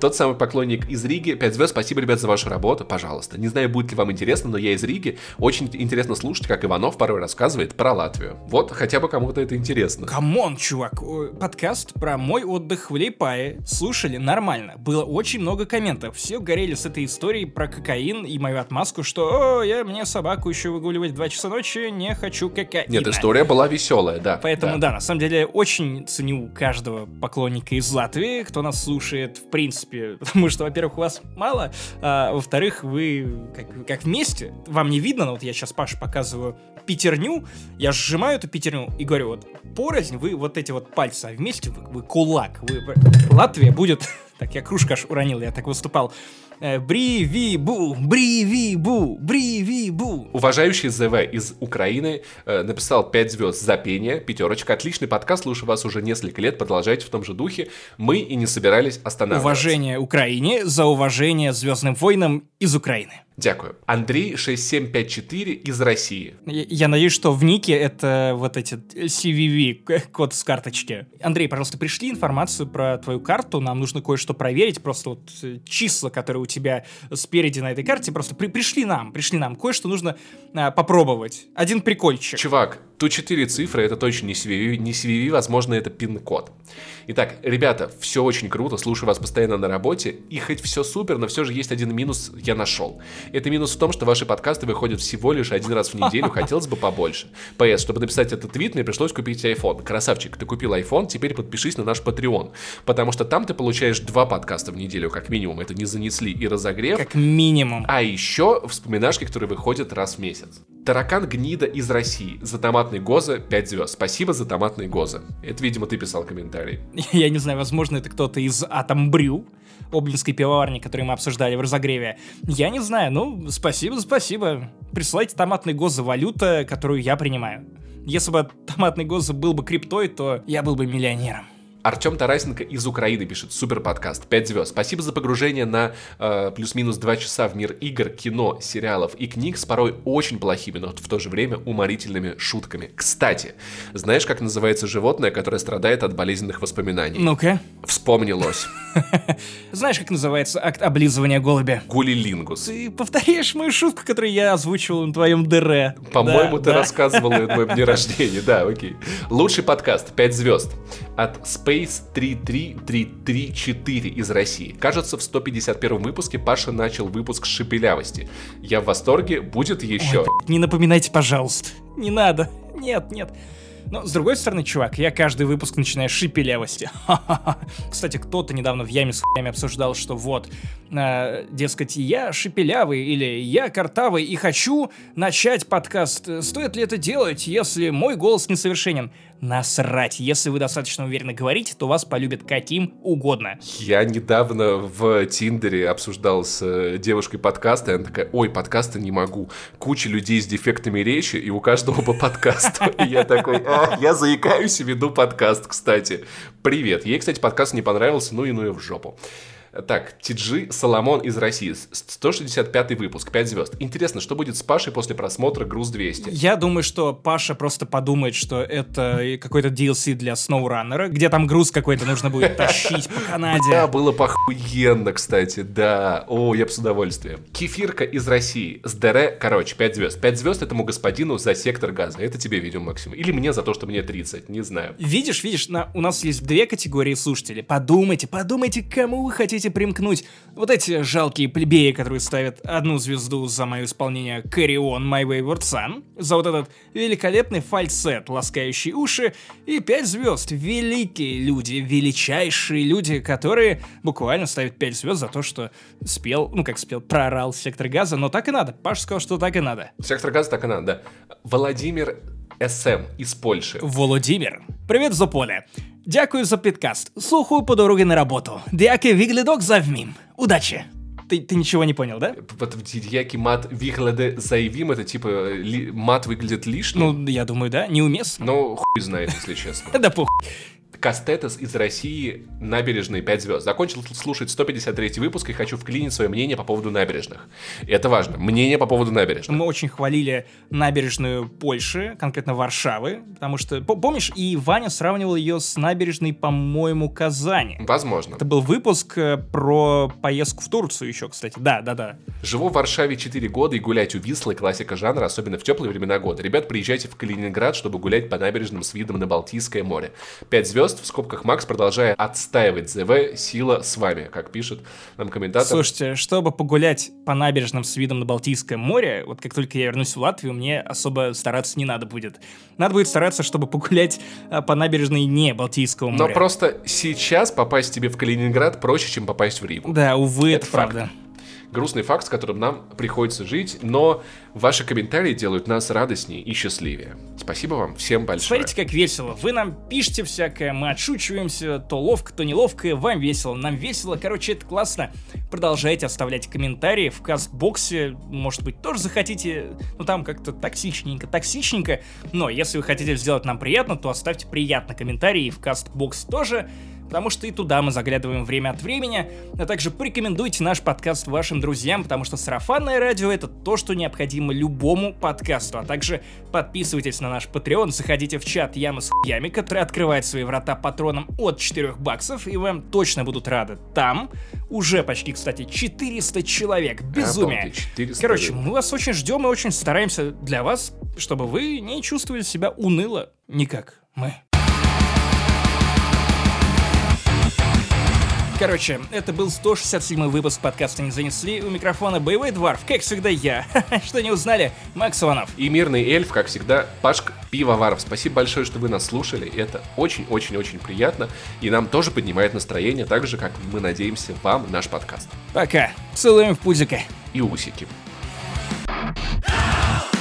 Тот самый поклонник из Риги. 5 звезд, спасибо, ребят, за вашу работу, пожалуйста. Не знаю, будет ли вам интересно, но я из Риги. Очень интересно слушать, как Иванов порой рассказывает про Латвию. Вот, хотя бы кому-то это интересно. Come on, чувак, подкаст про мой отдых в Лиепае слушали нормально. Было очень много комментов. Все горели с этой историей про кокаин и мою отмазку, что «О, я мне собаку еще выгуливать в 2 часа ночи, не хочу кокаина». Нет, история была веселая, да. Поэтому, да. на самом деле, очень ценю каждого поклонника из Латвии, кто нас слушает, в принципе, потому что, во-первых, у вас мало, а во-вторых, вы как, как вместе, вам не видно, но вот я сейчас Паше показываю пятерню, я сжимаю эту пятерню и говорю, вот порознь вы вот эти вот пальцы, а вместе вы, вы кулак, вы, Латвия будет, так, я кружка аж уронил, я так выступал, Бри-ви-бу, бри-ви-бу, бри-ви-бу. Уважающий ЗВ из Украины э, написал 5 звезд за пение, пятерочка. Отличный подкаст, слушаю вас уже несколько лет, продолжайте в том же духе. Мы и не собирались останавливаться. Уважение Украине за уважение Звездным войнам из Украины. Дякую. Андрей 6754 из России. Я, я надеюсь, что в нике это вот эти CVV, код с карточки. Андрей, пожалуйста, пришли информацию про твою карту, нам нужно кое-что проверить, просто вот э, числа, которые у тебя спереди на этой карте, просто при- пришли нам, пришли нам, кое-что нужно а, попробовать. Один прикольчик. Чувак, тут 4 цифры, это точно не CVV, не CVV, возможно, это пин-код. Итак, ребята, все очень круто, слушаю вас постоянно на работе, и хоть все супер, но все же есть один минус, я нашел. Это минус в том, что ваши подкасты выходят всего лишь один раз в неделю, хотелось бы побольше. PS, чтобы написать этот твит, мне пришлось купить iPhone. Красавчик, ты купил iPhone, теперь подпишись на наш Patreon, потому что там ты получаешь два подкаста в неделю, как минимум, это не занесли и разогрев, Как минимум. а еще вспоминашки, которые выходят раз в месяц. Таракан Гнида из России. За томатный гоза 5 звезд. Спасибо за томатный гоза. Это, видимо, ты писал комментарий. Я не знаю, возможно, это кто-то из Атом Брю, облинской пивоварни, который мы обсуждали в разогреве. Я не знаю, ну, спасибо, спасибо. Присылайте томатный гос за валюта, которую я принимаю. Если бы томатный гос был бы криптой, то я был бы миллионером. Артем Тарасенко из Украины пишет супер подкаст, 5 звезд. Спасибо за погружение на э, плюс-минус 2 часа в мир игр, кино, сериалов и книг с порой очень плохими, но в то же время уморительными шутками. Кстати, знаешь, как называется животное, которое страдает от болезненных воспоминаний? Ну-ка. Вспомнилось. Знаешь, как называется акт облизывания голубя? Гулилингус. Ты повторяешь мою шутку, которую я озвучивал на твоем ДР. По-моему, ты рассказывал на моем дне рождения. Да, окей. Лучший подкаст 5 звезд от Space 33334 из России. Кажется, в 151 выпуске Паша начал выпуск шепелявости. Я в восторге, будет еще. Ой, не напоминайте, пожалуйста. Не надо. Нет, нет. Но, с другой стороны, чувак, я каждый выпуск начинаю шипелявости. Кстати, кто-то недавно в яме с хуями обсуждал, что вот, э, дескать, я шипелявый или я картавый и хочу начать подкаст. Стоит ли это делать, если мой голос несовершенен? Насрать. Если вы достаточно уверенно говорите, то вас полюбят каким угодно. Я недавно в Тиндере обсуждал с э, девушкой подкасты, и она такая, ой, подкасты не могу. Куча людей с дефектами речи, и у каждого по подкасту. И я такой, Я заикаюсь и веду подкаст, кстати. Привет. Ей, кстати, подкаст не понравился, ну и ну и в жопу. Так, Тиджи Соломон из России. 165 выпуск, 5 звезд. Интересно, что будет с Пашей после просмотра «Груз 200»? Я думаю, что Паша просто подумает, что это какой-то DLC для SnowRunner, где там груз какой-то нужно будет тащить по Канаде. Да, было похуенно, кстати, да. О, я бы с удовольствием. Кефирка из России. С ДР, короче, 5 звезд. 5 звезд этому господину за сектор газа. Это тебе видео, Максим. Или мне за то, что мне 30, не знаю. Видишь, видишь, на, у нас есть две категории слушателей. Подумайте, подумайте, кому вы хотите хотите примкнуть, вот эти жалкие плебеи, которые ставят одну звезду за мое исполнение Carry On My Wayward Son, за вот этот великолепный фальцет, ласкающий уши, и пять звезд, великие люди, величайшие люди, которые буквально ставят пять звезд за то, что спел, ну как спел, прорал сектор газа, но так и надо. Паш сказал, что так и надо. Сектор газа так и надо, да. Владимир СМ из Польши. Володимир. Привет з Ополя. Дякую за підкаст. Слухаю по дороге на работу. Дякую виглядок завмим. Удачи. Ты, ты ничего не понял, да? Вот дьяки мат выгляды заявим, это типа ли, мат выглядит лишним? Ну, я думаю, да, неуместно. Ну, хуй знает, если честно. Да похуй. Кастетес из России, набережные 5 звезд. Закончил слушать 153 выпуск и хочу вклинить свое мнение по поводу набережных. И это важно. Мнение по поводу набережных. Мы очень хвалили набережную Польши, конкретно Варшавы, потому что, помнишь, и Ваня сравнивал ее с набережной, по-моему, Казани. Возможно. Это был выпуск э, про поездку в Турцию еще, кстати. Да, да, да. Живу в Варшаве 4 года и гулять у Вислы классика жанра, особенно в теплые времена года. Ребят, приезжайте в Калининград, чтобы гулять по набережным с видом на Балтийское море. 5 звезд звезд, в скобках Макс, продолжая отстаивать ЗВ, сила с вами, как пишет нам комментатор. Слушайте, чтобы погулять по набережным с видом на Балтийское море, вот как только я вернусь в Латвию, мне особо стараться не надо будет. Надо будет стараться, чтобы погулять а, по набережной не Балтийского моря. Но просто сейчас попасть тебе в Калининград проще, чем попасть в Ригу. Да, увы, это, это правда. Факт грустный факт, с которым нам приходится жить, но ваши комментарии делают нас радостнее и счастливее. Спасибо вам всем большое. Смотрите, как весело. Вы нам пишете всякое, мы отшучиваемся, то ловко, то неловко, вам весело, нам весело. Короче, это классно. Продолжайте оставлять комментарии в кастбоксе, может быть, тоже захотите, ну там как-то токсичненько, токсичненько, но если вы хотите сделать нам приятно, то оставьте приятно комментарии в кастбокс тоже потому что и туда мы заглядываем время от времени, а также порекомендуйте наш подкаст вашим друзьям, потому что сарафанное радио это то, что необходимо любому подкасту, а также подписывайтесь на наш Patreon, заходите в чат Ямы с хуями, который открывает свои врата патронам от 4 баксов, и вам точно будут рады. Там уже почти, кстати, 400 человек. Безумие. Обалдеть, 400 Короче, мы вас очень ждем и очень стараемся для вас, чтобы вы не чувствовали себя уныло никак мы. Короче, это был 167 выпуск подкаста «Не занесли». У микрофона боевой дворф, как всегда я. Что не узнали? Макс Иванов. И мирный эльф, как всегда, Пашка Пивоваров. Спасибо большое, что вы нас слушали. Это очень-очень-очень приятно. И нам тоже поднимает настроение, так же, как мы надеемся вам наш подкаст. Пока. Целуем в пузико. И усики. Oh!